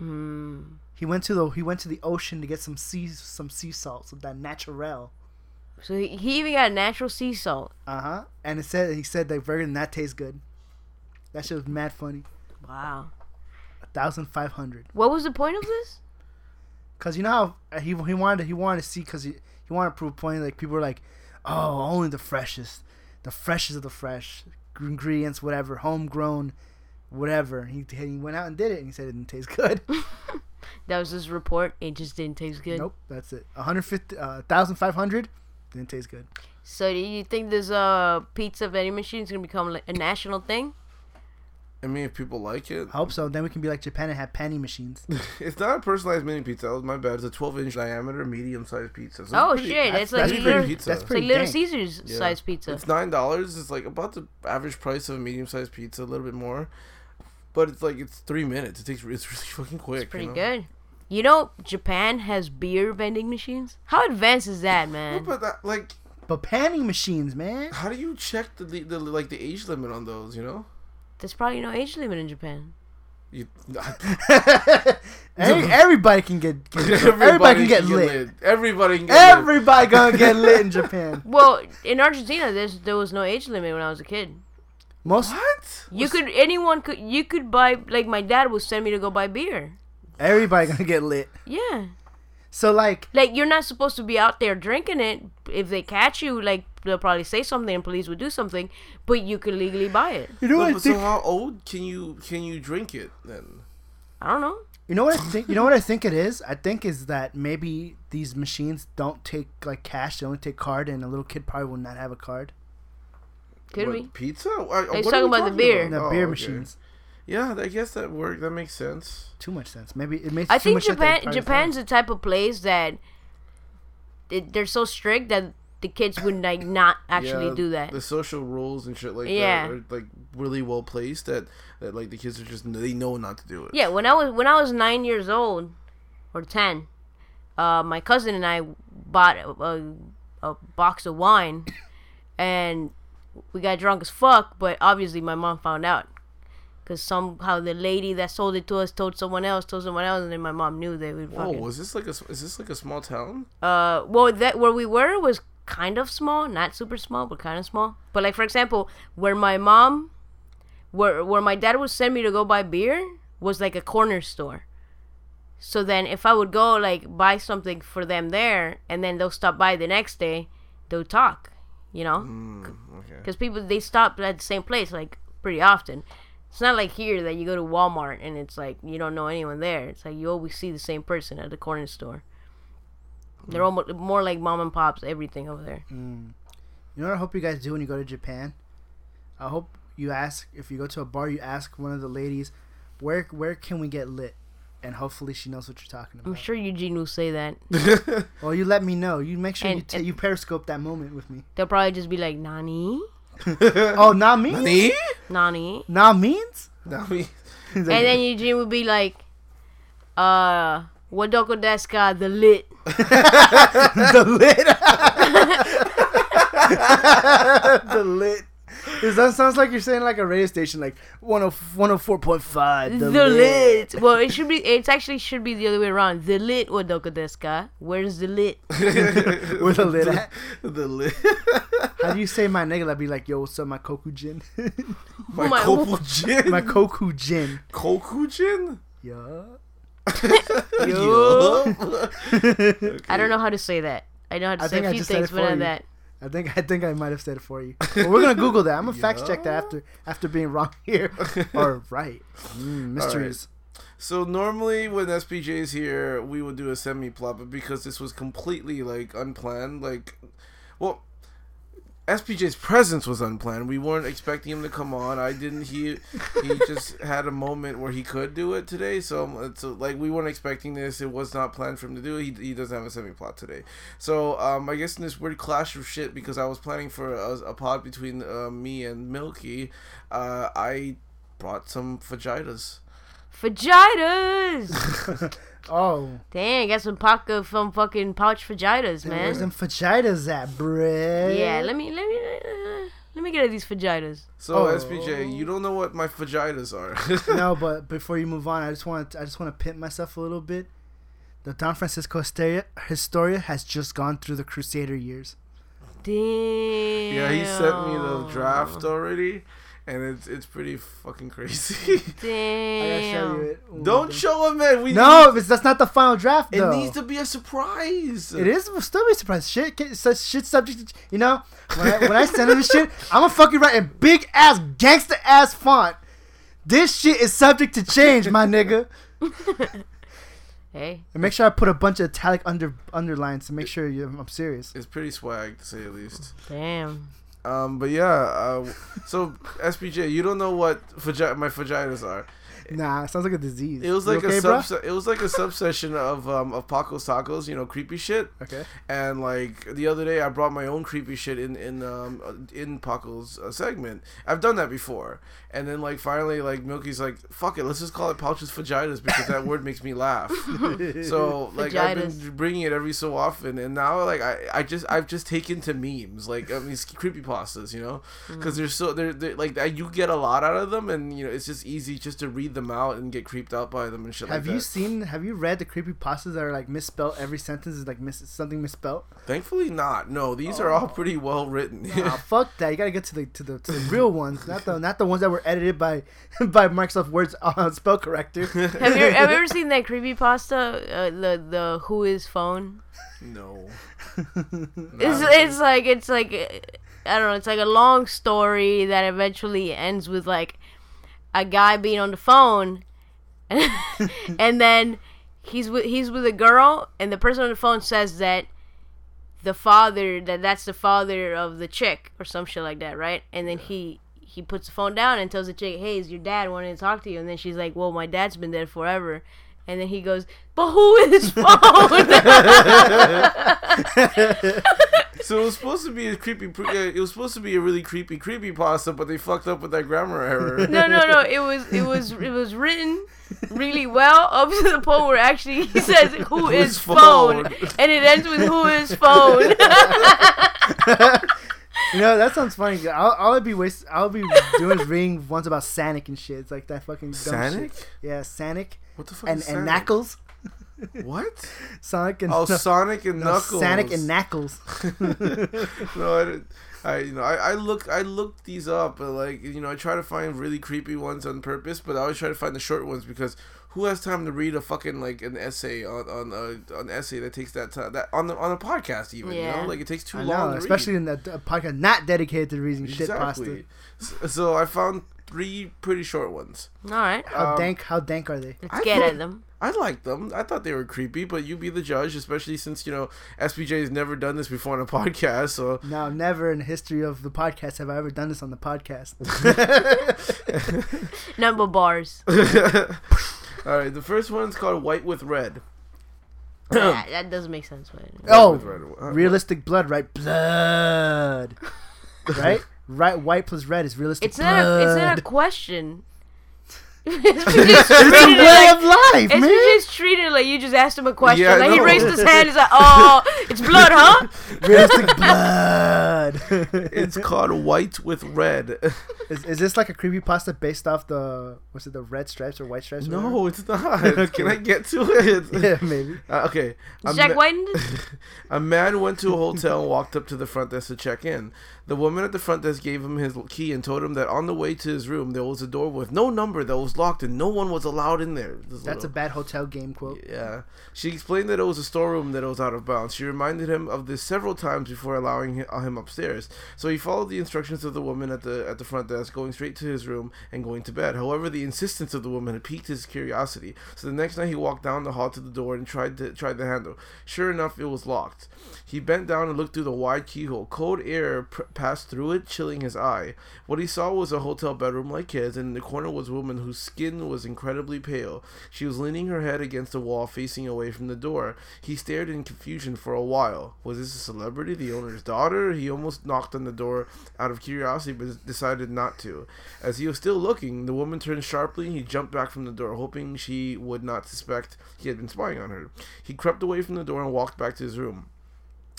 Mm. He went to the he went to the ocean to get some sea some sea salt, some that natural. So he, he even got natural sea salt. Uh huh. And it said he said that burger did not taste good. That shit was mad funny. Wow. A thousand five hundred. What was the point of this? Cause you know how uh, he he wanted he wanted to see because he he wanted to prove a point like people were like, oh only the freshest, the freshest of the fresh ingredients whatever homegrown, whatever. He he went out and did it and he said it didn't taste good. That was his report. It just didn't taste good. nope, that's it. 150, uh, 1,500 didn't taste good. So do you think this uh pizza vending machine is gonna become like a national thing? I mean, if people like it, I hope so. Then we can be like Japan and have panty machines. it's not a personalized mini pizza. That was my bad. It's a 12 inch diameter, medium sized pizza. So Oh it's pretty- shit! that's- That's like that's pretty little, pizza. That's it's pretty like Little. Caesars Yeah. size pizza. It's nine dollars. It's like about the average price of a medium sized pizza, a little bit more. But it's like it's three minutes. It takes it's really fucking quick. It's pretty you know? good. You know, Japan has beer vending machines. How advanced is that, man? but that, like, But panty machines, man. how do you check the, the, the like the age limit on those? You know, There's probably no age limit in Japan. you Every, everybody can get, get everybody, can get lit. Everybody can get lit. Everybody gonna get lit in Japan. Well, in Argentina, there's there was no age limit when I was a kid. Most What? You could anyone could you could buy like my dad would send me to go buy beer. everybody gonna get lit. Yeah. So like, Like you're not supposed to be out there drinking it. If they catch you, like they'll probably say something and police would do something, but you could legally buy it. you know what I but so how old can you can you drink it then? I don't know. You know what I think? You know what I think it is? I think is that maybe these machines don't take like cash; they only take card, and a little kid probably will not have a card. Could What, we? Pizza? I, He's what are talking about the beer. The Oh, beer okay. machines. Yeah, I guess that work. That makes sense. Too much sense. Maybe it makes. I too think much Japan. Japan's the type of place that it, they're so strict that the kids would like not actually Yeah, do that. The social rules and shit like Yeah. that are like really well placed. That that like the kids are just they know not to do it. Yeah, when I was when I was nine years old or ten, uh, my cousin and I bought a, a, a box of wine, and we got drunk as fuck. But obviously, my mom found out Because somehow the lady that sold it to us told someone else, told someone else, and then my mom knew they would Whoa, fucking. was this like a is this like a small town? Uh, well, that where we were was kind of small, not super small, but kind of small. But like for example, where my mom, where where my dad would send me to go buy beer was like a corner store. So then, if I would go like buy something for them there, and then they'll stop by the next day, they'll talk, you know, mm, Okay. because people they stop at the same place like pretty often. It's not like here that you go to Walmart and it's like you don't know anyone there. It's like you always see the same person at the corner store. They're almost more like mom and pops, everything over there. You know what I hope you guys do when you go to Japan? I hope you ask if you go to a bar, you ask one of the ladies, where where can we get lit? And hopefully she knows what you're talking about. I'm sure Eugene will say that. Well, you let me know. You make sure you And- ta- and- you periscope that moment with me. They'll probably just be like, Nani? Oh, not me. Nani? Nani? Not means. Not He's And then Eugene would be like, uh, Wadoko Deska, the lit. the lit. the lit. Is that sounds like you're saying like a radio station, like 10, 104.5. The, The, lit. Well, it should be, it's actually should be the other way around. The lit Wadoko Deska. Where's the lit? With the lit at. the lit. How do you say my nigga? I'd be like, yo, what's up, my Koku Jin? My my- Koku Jin. my Koku Jin. Koku Jin. Yeah. Yo. I don't know how to say that. I know how to I say a few things, but not that. I think I think I might have said it for you. But we're gonna Google that. I'm gonna fact check that after after being wrong here or right. Mm, mysteries. So normally when SPJ is here, we would do a semi plot, but because this was completely like unplanned, like, well, SPJ's presence was unplanned. We weren't expecting him to come on. I didn't. He he just had a moment where he could do it today. So so like we weren't expecting this. It was not planned for him to do. it. He he doesn't have a semi plot today. So um I guess in this weird clash of shit because I was planning for a, a pod between uh, me and Milky, uh I brought some fajitas. Vaginas! Oh, Dang, got some pocket from fucking pouch vaginas, man. where's man. them fajitas at, bruh? Yeah, let me, let me, uh, let me get at these vaginas. So Oh. SPJ, you don't know what my fajitas are. no, but before you move on, I just want I just want to pimp myself a little bit. The Don Francisco Hysteria, Historia has just gone through the Crusader years. Damn. yeah, he sent me the draft already, and it's it's pretty fucking crazy. Damn. I gotta show you it. Ooh, don't damn. show him, man. We No, it's, that's not the final draft It though. needs to be a surprise. It is we'll still be surprised. Shit, such shit subject. You know, when I, when I send him this shit, I'm gonna fucking write in big ass gangster ass font. This shit is subject to change, my nigga. Hey, And make sure I put a bunch of italic under underlines to make sure you, I'm serious. It's pretty swag to say the least. damn. Um, but yeah. Uh, so SPJ, you don't know what vagi- my vaginas are. Nah, it sounds like a disease. It was like okay, a subset. It was like a subsession of um of Paco's tacos. You know, creepy shit. Okay. And like the other day, I brought my own creepy shit in in um in Paco's uh, segment. I've done that before, and then like finally, like Milky's like, "Fuck it, let's just call it pouches vaginas because that word makes me laugh." so like I've been bringing it every so often, and now like I, I just I've just taken to memes like I mean these creepy pastas, you know, mm. because they're so they're, they're like I- you get a lot out of them, and you know it's just easy just to read them out and get creeped out by them and shit Have like you that. seen? Have you read the creepy pastas that are like misspelled? Every sentence is like miss something misspelled. Thankfully, not. No, these are oh. all pretty well written. Nah, fuck that. You gotta get to the to the, to the real ones, not the not the ones that were edited by by Microsoft Word's uh, spell corrector. Have you, have you ever seen that creepy pasta? Uh, the the Who is phone. no. It's it's like it's like I don't know. It's like a long story that eventually ends with like a guy being on the phone, and then he's with he's with a girl, and the person on the phone says that the father that that's the father of the chick or some shit like that, right? And then he he puts the phone down and tells the chick, "Hey, is your dad wanting to talk to you?" And then she's like, "Well, my dad's been dead forever." And then he goes, "But who is phone?" So it was supposed to be a creepy. Pre- uh, it was supposed to be a really creepy, creepy pasta, but they fucked up with that grammar error. no, no, no. It was it was it was written really well up to the point where actually he says who is is phone? phone? and it ends with who is phone. You know that sounds funny. I'll, I'll be waste. I'll be doing is reading ones about Sonic and shit. It's like that fucking dumb Sonic? shit. Yeah, Sonic What the fuck? and and Knuckles. What? Sonic and Oh, no, Sonic and no, Knuckles. Sonic and Knuckles. no, I, I you know I, I look I looked these up, but like you know I try to find really creepy ones on purpose, but I always try to find the short ones because who has time to read a fucking like an essay on on a, an essay that takes that time that on the on a podcast even you Yeah. know like it takes too I long know, to especially read. in that podcast not dedicated to reading shit pasta. So, so I found three pretty short ones. All right, How Um, dank? How dank are they? let's I get thought- at them. I liked them. I thought they were creepy, but you be the judge, especially since you know SPJ has never done this before on a podcast. So Now, never in the history of the podcast have I ever done this on the podcast. Number bars. All right, the first one's called White with Red. that, that doesn't make sense, but oh, with red. Uh, realistic blood, right? Blood, right? Right, white plus red is realistic it's not. A, blood. it's not a question. It's It's a way of life, It's man. just treated like you just asked him a question. Yeah, I like he raised his hand. He's like, "Oh, it's blood, huh?" Realistic blood. It's called White with Red. is, is this like a creepy pasta based off the what's it the red stripes or white stripes? or no, it's not. Can I get to it? yeah, maybe. Uh, okay. A Jack ma- White? A man went to a hotel and walked up to the front desk to check in. The woman at the front desk gave him his key and told him that on the way to his room there was a door with no number that was locked and no one was allowed in there. That's a bad hotel game quote. Yeah. She explained that it was a storeroom that was out of bounds. She reminded him of this several times before allowing him upstairs. So he followed the instructions of the woman at the at the front desk, going straight to his room and going to bed. However, the insistence of the woman had piqued his curiosity. So the next night he walked down the hall to the door and tried to tried the handle. Sure enough, it was locked. He bent down and looked through the wide keyhole. Cold air pr- passed through it, chilling his eye. What he saw was a hotel bedroom like his, and in the corner was a woman whose skin was incredibly pale. She was leaning her head against the wall, facing away from the door. He stared in confusion for a while. Was this a celebrity, the owner's daughter? He almost knocked on the door out of curiosity, but decided not to. As he was still looking, the woman turned sharply and he jumped back from the door, hoping she would not suspect he had been spying on her. He crept away from the door and walked back to his room.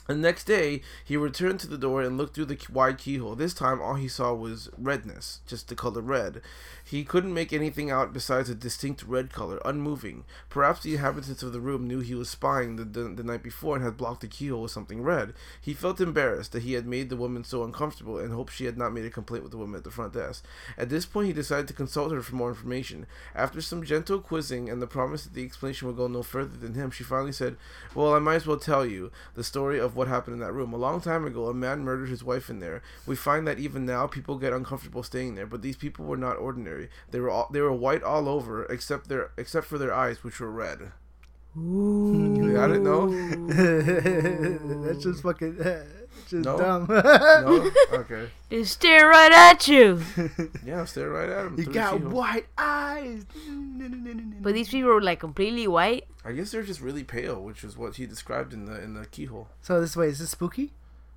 The next day, he returned to the door and looked through the wide keyhole. This time, all he saw was redness, just the color red. He couldn't make anything out besides a distinct red color, unmoving. Perhaps the inhabitants of the room knew he was spying the, the, the night before and had blocked the keyhole with something red. He felt embarrassed that he had made the woman so uncomfortable and hoped she had not made a complaint with the woman at the front desk. At this point, he decided to consult her for more information. After some gentle quizzing and the promise that the explanation would go no further than him, she finally said, Well, I might as well tell you the story of what happened in that room. A long time ago, a man murdered his wife in there. We find that even now, people get uncomfortable staying there, but these people were not ordinary. They were all, they were white all over, except their except for their eyes, which were red. Ooh. I didn't know. That's just fucking just No. dumb. No, okay. They stare right at you. Yeah, I'm staring right at him. you through got keyhole. white eyes. But these people were like completely white. I guess they're just really pale, which is what he described in the in the keyhole. So this way, is this spooky?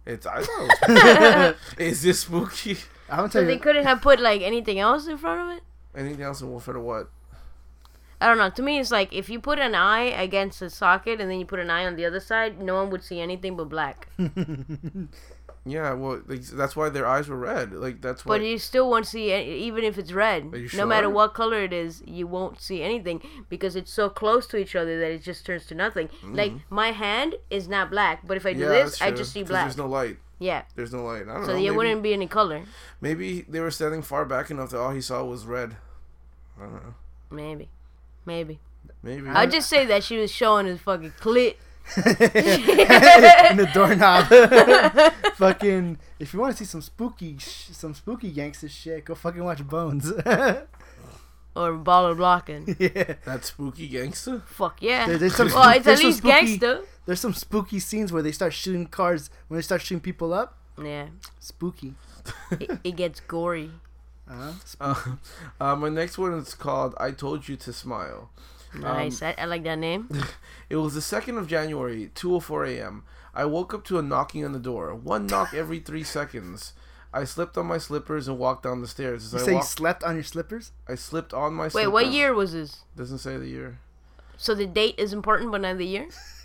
It's I thought it was spooky. is this spooky? I'm gonna So they you. couldn't have put like anything else in front of it. Anything else in front of what? I don't know. To me, it's like if you put an eye against a socket and then you put an eye on the other side, no one would see anything but black. Yeah, well, like, that's why their eyes were red. Like that's why. But you still won't see it, even if it's red. Are you No matter what color it is, you won't see anything because it's so close to each other that it just turns to nothing. Like my hand is not black, but if I do Mm-hmm. yeah, this, I just see black. There's no light. yeah. There's no light. I don't So know. there wouldn't be any color. maybe they were standing far back enough that all he saw was red. I don't know. Maybe. Maybe. Maybe. I'll just say that she was showing his fucking clit. in the doorknob. fucking. If you want to see some spooky, sh- some spooky gangster shit, go fucking watch Bones. Or baller blocking. yeah. That spooky gangster. Fuck yeah. There- there's some well, it's there's at some least spooky- gangster. There's some spooky scenes where they start shooting cars. When they start shooting people up, Yeah. spooky. It, it gets gory. Uh-huh. Uh, uh, my next one is called "I Told You to Smile." Um, nice. I, I like that name. It was the second of January, 2:04 a.m. I woke up to a knocking on the door. One knock every three seconds. I slipped on my slippers and walked down the stairs. As You I say you slept on your slippers? I slipped on my. Wait, slippers. what year was this? Doesn't say the year. So the date is important, but not the year.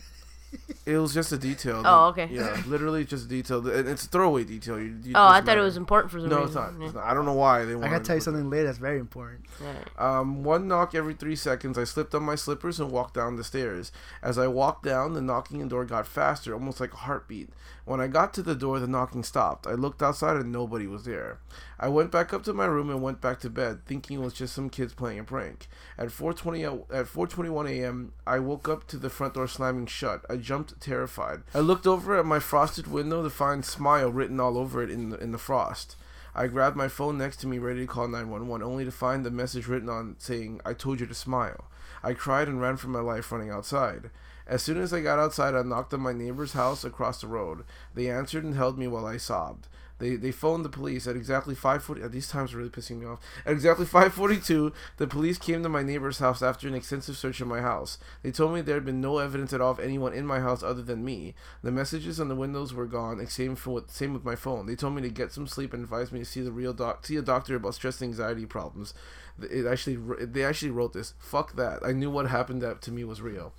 It was just a detail. Oh, okay. Yeah, literally just a detail. It's a throwaway detail. You, you Oh, I doesn't thought it was important for some No, it's reason. not. It's not. I don't know why they. I gotta tell you something later that's very important. Yeah. Alright. Um, one knock every three seconds. I slipped on my slippers and walked down the stairs. As I walked down, the knocking and door got faster, almost like a heartbeat. When I got to the door, the knocking stopped. I looked outside and nobody was there. I went back up to my room and went back to bed, thinking it was just some kids playing a prank. At 4:20 uh, at 4:21 a.m., I woke up to the front door slamming shut. I jumped, terrified. I looked over at my frosted window to find "smile" written all over it in the, in the frost. I grabbed my phone next to me, ready to call 911, only to find the message written on saying, I told you to smile. I cried and ran for my life running outside. As soon as I got outside, I knocked on my neighbor's house across the road. They answered and held me while I sobbed. They, they phoned the police at exactly 5:40. These times are really pissing me off. At exactly 5:42, the police came to my neighbor's house after an extensive search of my house. They told me there had been no evidence at all of anyone in my house other than me. The messages on the windows were gone, same for same with my phone. They told me to get some sleep and advised me to see the real doc see a doctor about stress and anxiety problems. It actually they actually wrote this. Fuck that. I knew what happened that to me was real.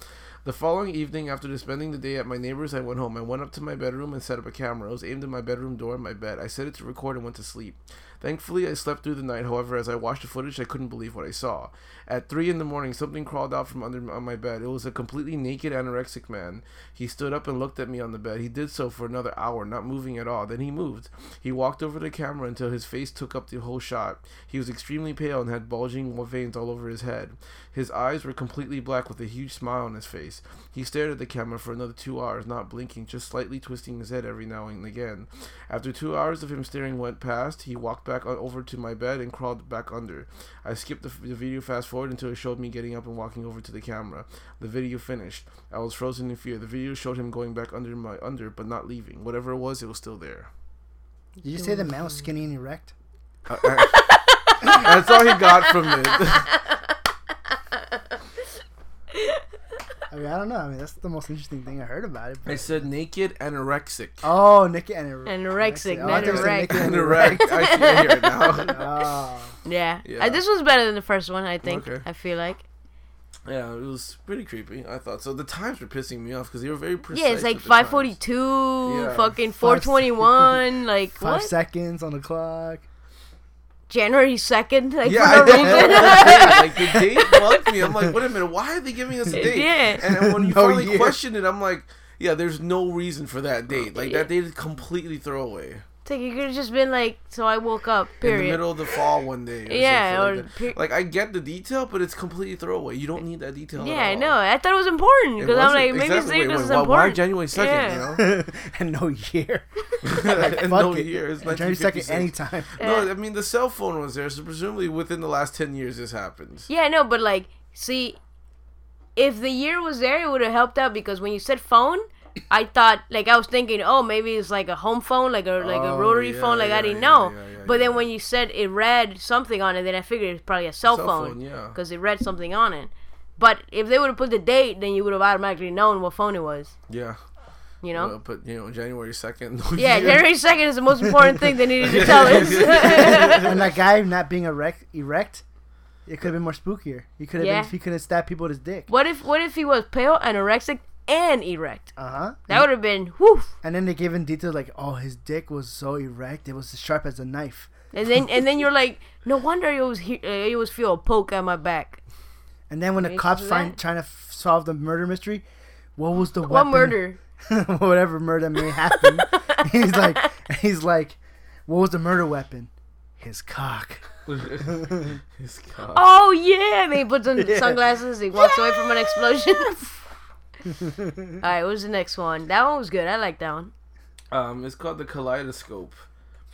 The following evening, after spending the day at my neighbor's, I went home. I went up to my bedroom and set up a camera. It was aimed at my bedroom door and my bed. I set it to record and went to sleep. Thankfully, I slept through the night. However, as I watched the footage, I couldn't believe what I saw. At three in the morning, something crawled out from under my bed. It was a completely naked anorexic man. He stood up and looked at me on the bed. He did so for another hour, not moving at all. Then he moved. He walked over the camera until his face took up the whole shot. He was extremely pale and had bulging veins all over his head. His eyes were completely black with a huge smile on his face. He stared at the camera for another two hours, not blinking, just slightly twisting his head every now and again. After two hours of him staring went past, he walked back o- over to my bed and crawled back under. I skipped the, f- the video fast forward until it showed me getting up and walking over to the camera. The video finished. I was frozen in fear. The video showed him going back under my under, but not leaving. Whatever it was, it was still there. Did you say the man was skinny and erect? Uh, uh, That's all he got from it. I mean, I don't know. I mean, that's the most interesting thing I heard about it. I But... said naked anorexic. Oh, naked and er- Anorexic, Oh, I not thought you said erect. Nikki and Anorect. I see I hear it now. Oh. Yeah. Yeah. Uh, this was better than the first one, I think. Okay. I feel like. Yeah, it was pretty creepy. I thought so. The times were pissing me off because they were very precise. Yeah, it's like with the times. 542, Yeah. fucking 421, like Five what? seconds on the clock. January 2nd, like Yeah, I for no know. reason. like the date bugged me. I'm like, wait a minute, why are they giving us a date? Yeah. And then when you No finally year. question it, I'm like, yeah, there's no reason for that date. Like that date is completely throwaway. It's like you could have just been like, so I woke up, Period. In the middle of the fall one day. Or Yeah, or like, that. per- like I get the detail, but it's completely throwaway. You don't need that detail. yeah, at I know. I thought it was important because I'm wasn't. like, maybe Exactly. exactly. Wait, this wait, is why, important. why January second? Yeah. You know, and no year. and Fuck no it. year. It's like January second, 1956. anytime. No, I mean the cell phone was there, so presumably within the last ten years this happens. Yeah, no, but like, see, if the year was there, it would have helped out because when you said phone, I thought like I was thinking, oh, maybe it's like a home phone, like a like a Oh, rotary yeah, phone, like yeah, I didn't yeah, know. yeah, yeah, but then when you said it read something on it, then I figured it's probably a cell, Cell phone, phone, yeah. because it read something on it. But if they would have put the date, then you would have automatically known what phone it was. Yeah. You know? Uh, but you know, January second. yeah, January second is the most important thing they needed to tell us. and that guy not being erect, erect it could have been more spookier. He could have Yeah. been, he could have stabbed people with his dick. what if what if he was pale, and anorexic, and erect? Uh huh. That would have been whew. And then they gave him details like, oh, his dick was so erect, it was as sharp as a knife. And then and then you're like, no wonder you always he- uh, you always feel a poke at my back. And then when the cops do find that. trying to f- solve the murder mystery, what was the What weapon? murder? whatever murder may happen. he's like, he's like, what was the murder weapon? His cock. His cock. Oh yeah, and he puts on sunglasses. He walks away from an explosion. All right, what was the next one? That one was good. I like that one. Um, it's called the Kaleidoscope.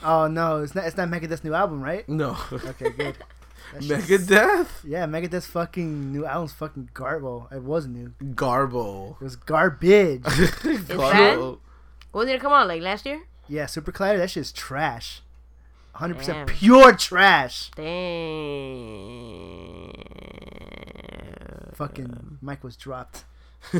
Oh no, it's not. It's not Megadeth's new album, right? No. Okay, good. That shit's- Megadeth. Yeah, Megadeth's fucking new album's fucking garbo. It was new. Garbo. It was garbage. Garbo. When did it come out? Like last year? yeah, Super Collider, that shit's trash. 100% Damn. pure trash. Damn. Fucking mic was dropped.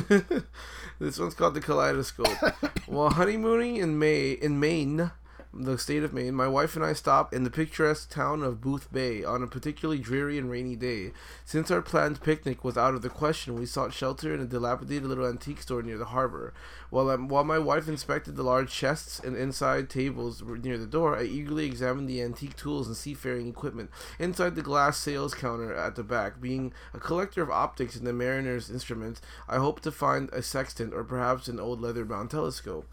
this one's called the Kaleidoscope. While honeymooning in May in Maine, the state of Maine, my wife and I stopped in the picturesque town of Boothbay on a particularly dreary and rainy day. Since our planned picnic was out of the question, we sought shelter in a dilapidated little antique store near the harbor. While, while my wife inspected the large chests and inside tables near the door, I eagerly examined the antique tools and seafaring equipment inside the glass sales counter at the back. Being a collector of optics and the mariner's instruments, I hoped to find a sextant or perhaps an old leather bound telescope.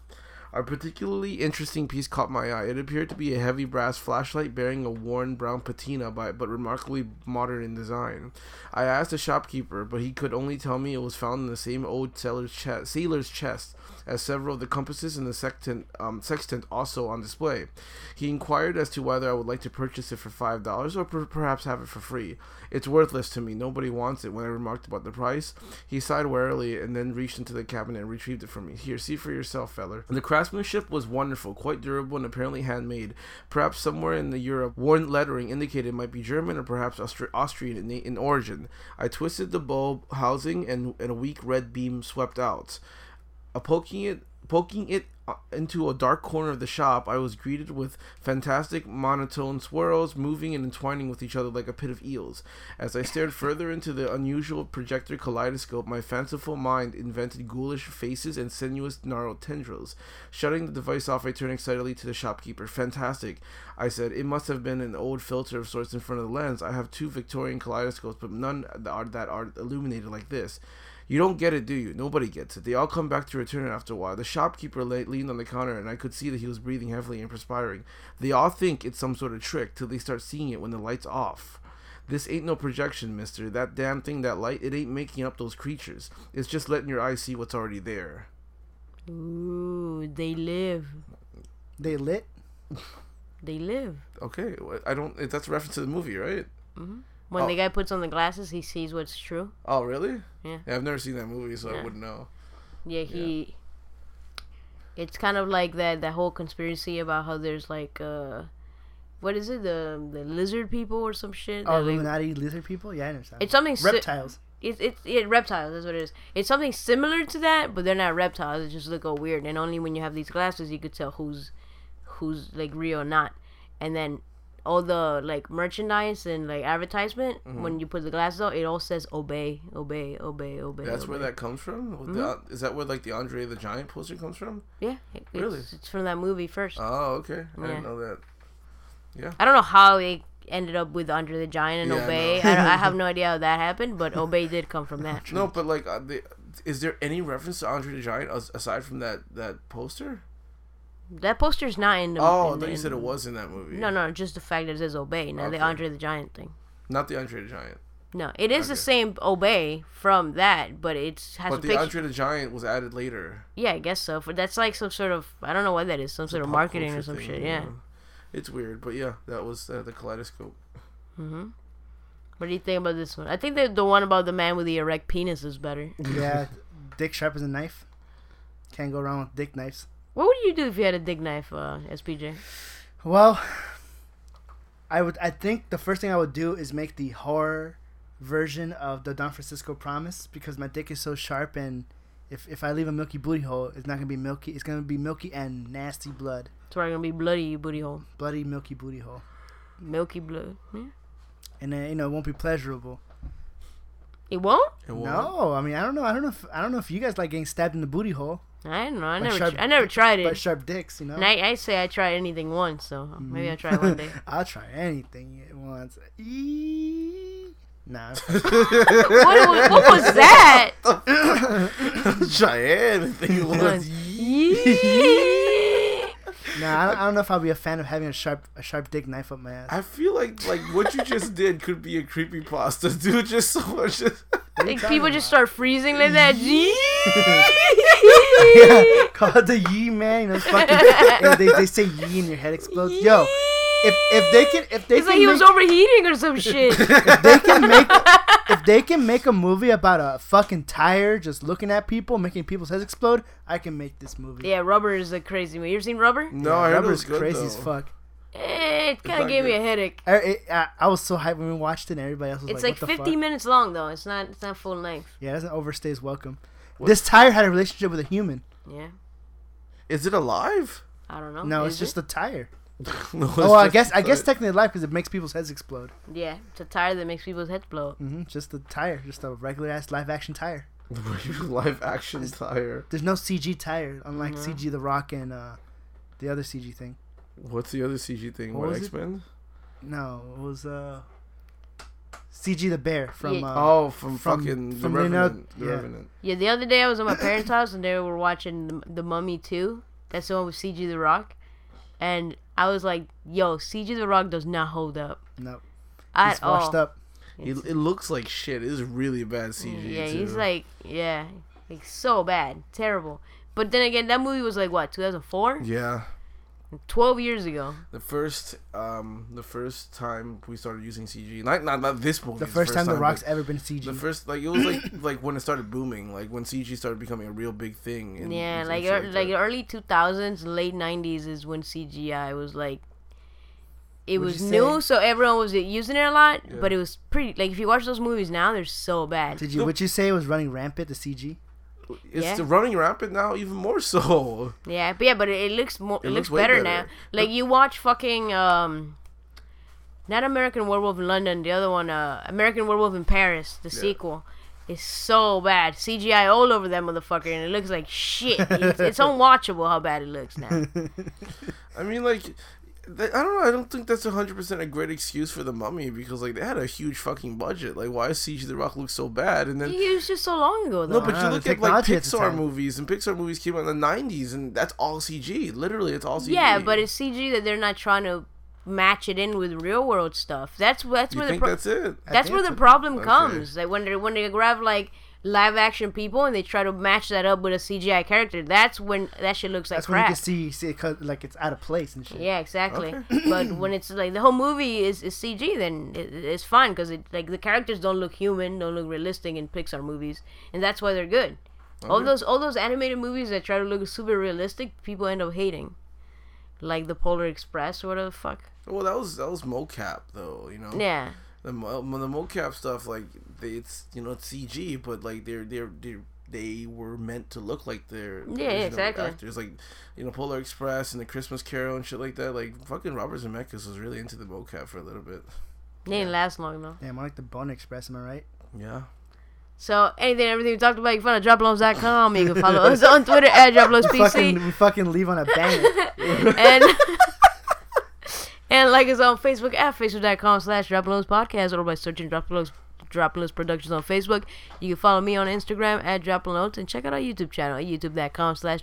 A particularly interesting piece caught my eye. It appeared to be a heavy brass flashlight bearing a worn brown patina, by, but remarkably modern in design. I asked the shopkeeper, but he could only tell me it was found in the same old sailor's chest, sailor's chest as several of the compasses and the sextant, um, sextant also on display. He inquired as to whether I would like to purchase it for five dollars or per- perhaps have it for free. It's worthless to me. Nobody wants it. When I remarked about the price, he sighed warily and then reached into the cabinet and retrieved it from me. Here, see for yourself, feller. The craftsmanship was wonderful, quite durable, and apparently handmade. Perhaps somewhere in the Europe, worn lettering indicated it might be German or perhaps Austri- Austrian in, in origin. I twisted the bulb housing, and, and a weak red beam swept out. Uh, poking it poking it uh, into a dark corner of the shop, I was greeted with fantastic monotone swirls moving and entwining with each other like a pit of eels. As I stared further into the unusual projector kaleidoscope, my fanciful mind invented ghoulish faces and sinuous gnarled tendrils. Shutting the device off, I turned excitedly to the shopkeeper. Fantastic, I said. It must have been an old filter of sorts in front of the lens. I have two Victorian kaleidoscopes, but none that are, that are illuminated like this. You don't get it, do you? Nobody gets it. They all come back to return it after a while. The shopkeeper lay, leaned on the counter, and I could see that he was breathing heavily and perspiring. They all think it's some sort of trick till they start seeing it when the light's off. This ain't no projection, mister. That damn thing, that light, it ain't making up those creatures. It's just letting your eyes see what's already there. Ooh, they live. They lit. They live. Okay, I don't. That's a reference to the movie, right? Mm-hmm. When Oh. the guy puts on the glasses, he sees what's true. Oh, really? Yeah. I've never seen that movie, so I wouldn't know. Yeah, he. It's kind of like that that whole conspiracy about how there's like uh, what is it the the lizard people or some shit. Oh, that, like- Illuminati lizard people. Yeah, I understand. It's something si- reptiles. It's it's it, reptiles. That's what it is. It's something similar to that, but they're not reptiles. They just look all weird. And only when you have these glasses, you could tell who's who's like real or not. And then all the like merchandise and like advertisement, Mm-hmm. when you put the glasses on, it all says obey, obey, obey, obey. That's where that comes from. With the- is that where like the Andre the Giant poster comes from? Yeah, it's, Really? It's from that movie first. Oh, okay. I Yeah. didn't know that. Yeah. I don't know how it ended up with Andre the Giant and Yeah, Obey. no. I, I have no idea how that happened, but Obey did come from that. No, but like, uh, the, is there any reference to Andre the Giant as, aside from that that poster? That poster's not in the. Oh, I thought you said it was in that movie. No, no, just the fact that it says Obey, not the Andre the Giant thing. not the Andre the Giant. No, it is the same Obey from that, but it's has But a the picture. Andre the Giant was added later. yeah, I guess so. For that's like some sort of I don't know what that is, some sort of marketing or culture some thing, shit. you Yeah. know. It's weird, but yeah, that was uh, the kaleidoscope. Hmm. What do you think about this one? I think that the one about the man with the erect penis is better. yeah, dick sharp as a knife. Can't go wrong with dick knives. What would you do if you had a dig knife, uh, SPJ? Well, I would. I think the first thing I would do is make the horror version of the Don Francisco Promise because my dick is so sharp, and if if I leave a milky booty hole, it's not gonna be milky. It's gonna be milky and nasty blood, It's probably gonna be bloody booty hole, bloody milky booty hole, milky blood. Yeah. and then you know it won't be pleasurable. It won't. It won't- No, I mean I don't know. I don't know. If, I don't know if you guys like getting stabbed in the booty hole I don't know. I never. sharp- tr- I never tried by it. sharp dicks. You know. And I, I say I tried anything once, so maybe I'll try one day. I'll try anything once. Nah. what, what, what was that? Cheyenne thing was. Yee. Nah, I don't, I don't know if I'll be a fan of having a sharp a sharp dick knife up my ass. I feel like like what you just did could be a creepy pasta, dude. Just so much. Just, Like people just start freezing like that. Yee. yeah, called the yee man. You know, fucking, if they, they say yee and your head explodes. Yo, if if they can if they It's can like he make, was overheating or some shit. if they can make if they can make a movie about a fucking tire just looking at people making people's heads explode, I can make this movie. yeah, Rubber is a crazy movie. You ever seen Rubber? no, I heard it Rubber's was good crazy though. as fuck. Eh, it kind of gave me a headache. I, it, I, I was so hyped when we watched it, and everybody else was It's like, like "What the 50 fuck?" minutes long though. It's not. It's not full length. Yeah, it doesn't overstay his welcome. This tire had a relationship with a human. Yeah. Is it alive? I don't know. No, Is it's just a tire. No, it's Oh, I guess I guess technically life because it makes people's heads explode. yeah, it's a tire that makes people's heads blow. up. hmm Just a tire, just a regular ass live action tire. live action tire. There's no CG tire, unlike Mm-hmm. CG The Rock and uh, the other CG thing. What's the other CG thing? What What, was it? X Men? No, it was uh, CG the Bear from. Yeah. Uh, Oh, from, from- fucking from the Revenant. The yeah. Revenant. Yeah, the other day I was at my parents' house and they were watching the, the Mummy 2. That's the one with CG The Rock. And I was like, yo, CG The Rock does not hold up. no, At he's washed all. up. It, it looks like shit. It is really bad CG. Yeah, he's like, yeah, like so bad. Terrible. But then again, that movie was like, what, 2004? Yeah. 12 years ago. The first, um, the first time we started using CG, not not, not this movie. The first time The Rock's ever been CG. The first, like it was like like when it started booming, like when CG started becoming a real big thing. and- Yeah, and like shit ear- like early 2000s, late 90s is when CGI was like it Would was new, so everyone was using it a lot, Yeah. but it was pretty like if you watch those movies now, they're so bad. Did you? Would you say it was running rampant? The CG. It's yeah. running rampant now, even more so. Yeah, but yeah, but it, it looks more it, It looks, looks better, better. now. Like you watch fucking um not American Werewolf in London, the other one, uh American Werewolf in Paris, the sequel. is so bad. CGI all over that motherfucker, and it looks like shit. It's, it's unwatchable how bad it looks now. I mean, like, I don't know. I don't think that's hundred percent a great excuse for the Mummy because like they had a huge fucking budget. Like, why does CG The Rock look so bad? And then It was just so long ago, though. no, but Ah, you the look at like technology at the Pixar movies, and Pixar movies came out in the '90s, and that's all CG. Literally, it's all CG. yeah, but it's CG that they're not trying to match it in with real world stuff. That's that's you where the think pro- that's it? that's where the so. problem Okay. comes. Like when they when they grab like live action people and they try to match that up with a CGI character. That's when that shit looks like That's when you can see, see it 'cause, like it's out of place and shit. Yeah, exactly. but when it's like the whole movie is, is CG, then it, it's fine because it like the characters don't look human, don't look realistic in Pixar movies, and that's why they're good. All those all those animated movies that try to look super realistic, people end up hating, like the Polar Express or whatever the fuck. Well, that was that was mocap though. You know. Yeah, the mo- the mocap stuff like they, it's you know it's CG, but like they're they're they they were meant to look like they're Yeah, exactly. actors like you know Polar Express and the Christmas Carol and shit like that. Like fucking Robert Zemeckis was really into the mocap for a little bit. they didn't last long though. Damn, I like the Bone Express. Am I right? Yeah. So anything, everything we talked about, you can find at droploans.com. You can follow us on Twitter at fucking, droploanspc. we fucking leave on a banger. and and like us on Facebook at facebook.com slash droploads podcast or by searching droploads droploads productions on facebook you can follow me on instagram at droploads and check out our youtube channel at youtube.com slash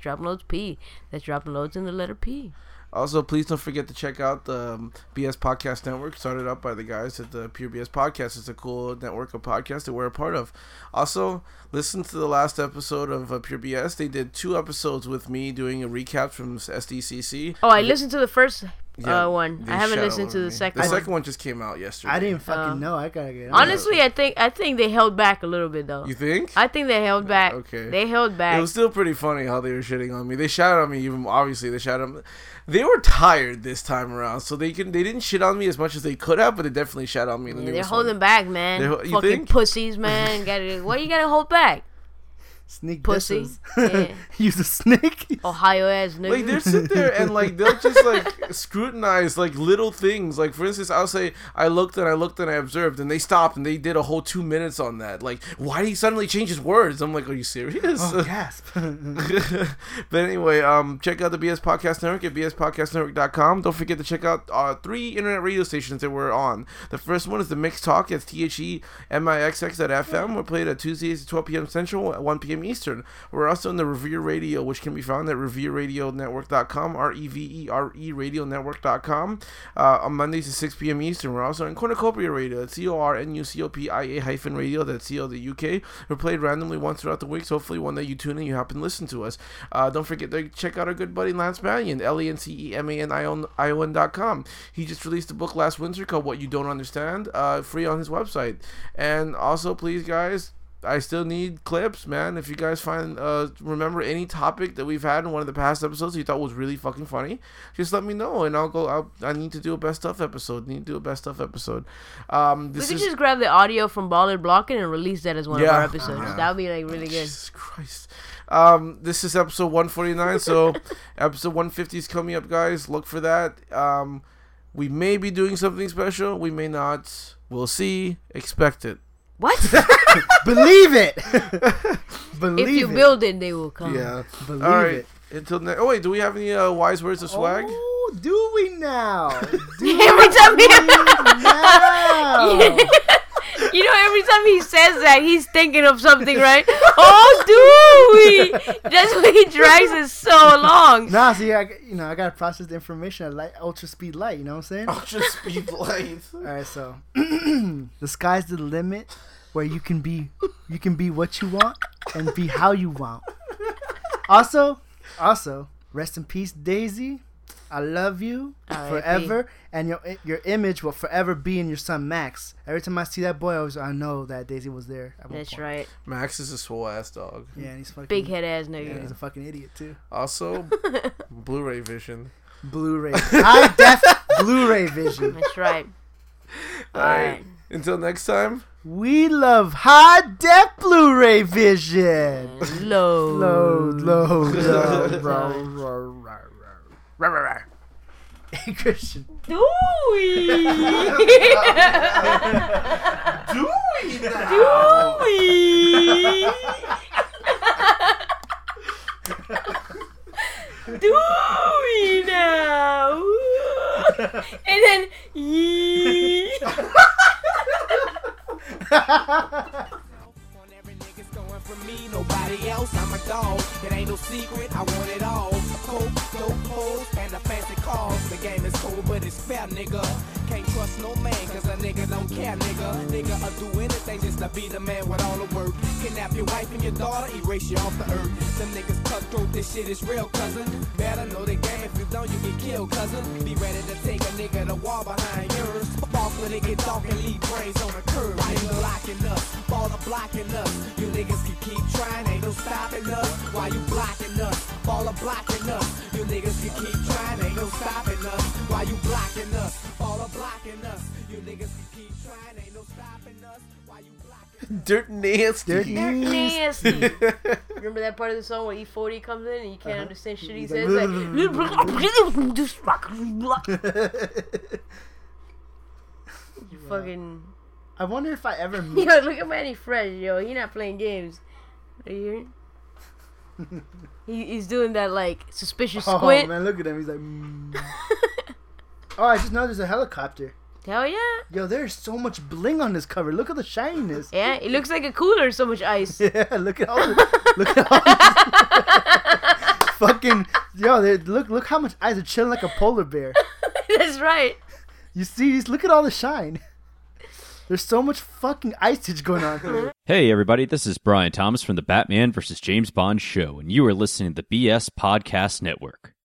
p that's droploads in the letter p Also, please don't forget to check out the um, BS Podcast Network, started up by the guys at the Pure BS Podcast. It's a cool network of podcasts that we're a part of. Also, listen to the last episode of uh, Pure BS. They did two episodes with me doing a recap from SDCC. oh i listened to the first Yeah, uh, one i haven't listened to me. the second The one second one just came out yesterday. I didn't fucking Uh, know. I gotta get. on honestly i think i think they held back a little bit though You think? i think they held back Okay. they held back It was still pretty funny how they were shitting on me. They shouted on me even obviously they shouted on me. They were tired this time around, so they can they didn't shit on me as much as they could have, but they definitely shot on me. Yeah, they they're was holding back, man. They ho- you Fucking think? pussies, man. Gotta, what you gotta hold back? Sneak Pussy. disses. Yeah. Use a snake. Ohio ass nigga. Like they sit there and like they'll just like scrutinize like little things. Like for instance, I'll say I looked and I looked and I observed, and they stopped and they did a whole two minutes on that. Like, why did he suddenly change his words? I'm like, are you serious? Oh, gasp. but anyway, um, check out the BS Podcast Network at bspodcastnetwork.com. Don't forget to check out our three internet radio stations that we're on. The first one is the Mix Talk. It's T H E M I X X at FM. We're played at Tuesdays at 12 p.m. Central at 1 p.m. Eastern. We're also in the Revere Radio, which can be found at revereradionetwork.com, R E V E R E radionetwork.com. Uh, on Mondays at 6 p.m. Eastern. We're also in Cornucopia Radio at C O R N U C O P I A hyphen radio. That's C O the UK. We're played randomly once throughout the week. So hopefully one day you tune in, you happen to listen to us. Uh, don't forget to check out our good buddy Lance Manion, L E N C E M A N I O N dot com. He just released a book last winter called What You Don't Understand, uh, free on his website. And also, please, guys, I still need clips, man. If you guys find uh remember any topic that we've had in one of the past episodes you thought was really fucking funny, just let me know and I'll go. I'll, I need to do a best stuff episode. Need to do a best stuff episode. Um, We could is just grab the audio from Baller Blocking and release that as one of our episodes. Yeah. That would be like really good. Jesus Christ. Um, this is episode 149, so episode 150 is coming up, guys. Look for that. Um, we may be doing something special. We may not. We'll see. Expect it. What? Believe it. Believe if you it. build it, they will come. Yeah. Believe All right. it. Until next. Oh wait, do we have any uh, wise words of swag? Oh, do we now? Do Every time we he, now? You know, every time he says that, he's thinking of something, right? Oh, do we? That's why he drags it so long. Nah, see, I, you know, I gotta process the information at light, ultra speed light. You know what I'm saying? Ultra speed light. All right, so the sky's the limit, where you can be, you can be what you want and be how you want. Also, also, rest in peace, Daisy. I love you R.I.P.. forever, and your your image will forever be in your son Max. Every time I see that boy, I, always, I know that Daisy was there. That's point. right. Max is a swole ass dog. Yeah, and he's fucking Big head ass Yeah, nigga. he's a fucking idiot too. Also, Blu-ray vision. Blu-ray, high def Blu-ray vision. That's right. All right. Alright. Until next time. We love high def Blu-ray vision. Low. Load, load, load. Row, row, row, row. Hey, Christian. Dewey. Dewey. Dewey now. and then yee. On every nigga's going from me, nobody else. I'm a dog. It ain't no secret. I want it all. Coke, dope hoes, and a fancy cars. The game is cold, but it's fair, nigga. Can't trust no man, cause a nigga don't care, nigga. Nigga, I'll do anything just to be the man with all the work. Kidnap your wife and your daughter, erase you off the earth. Them niggas cutthroat, this shit is real, cousin. Better know the game. If you don't, you get killed, cousin. Be ready to take a nigga to wall behind yours. Off when it get dark and leave brains on the curb. Why you blocking us? Baller blocking us. You niggas can keep trying, ain't no stopping us. Why you blocking us? Baller blocking us. You niggas can keep trying, ain't no stopping us. Why you blocking us? Baller blocking us. You niggas can keep trying, ain't no stopping us. Why you blocking Dirt nasty. Dirt Nasty. Remember that part of the song where E40 comes in and you can't uh-huh. understand shit he says? like, Like, you fucking. I wonder if I ever Yo, look at Mannie Fresh, yo. He not playing games. Are you hearing? he, he's doing that like suspicious Oh squint. man, look at him. He's like. Mm. oh, I just know there's a helicopter. Hell yeah. Yo, there's so much bling on this cover. Look at the shininess. Yeah, it looks like a cooler, so much ice. Yeah, look at all the look at all fucking yo. Look look how much eyes are chilling like a polar bear. That's right. You see, look at all the shine. There's so much fucking icage going on. Here. Hey, everybody, this is Brian Thomas from the Batman vs. James Bond show, and you are listening to the BS Podcast Network.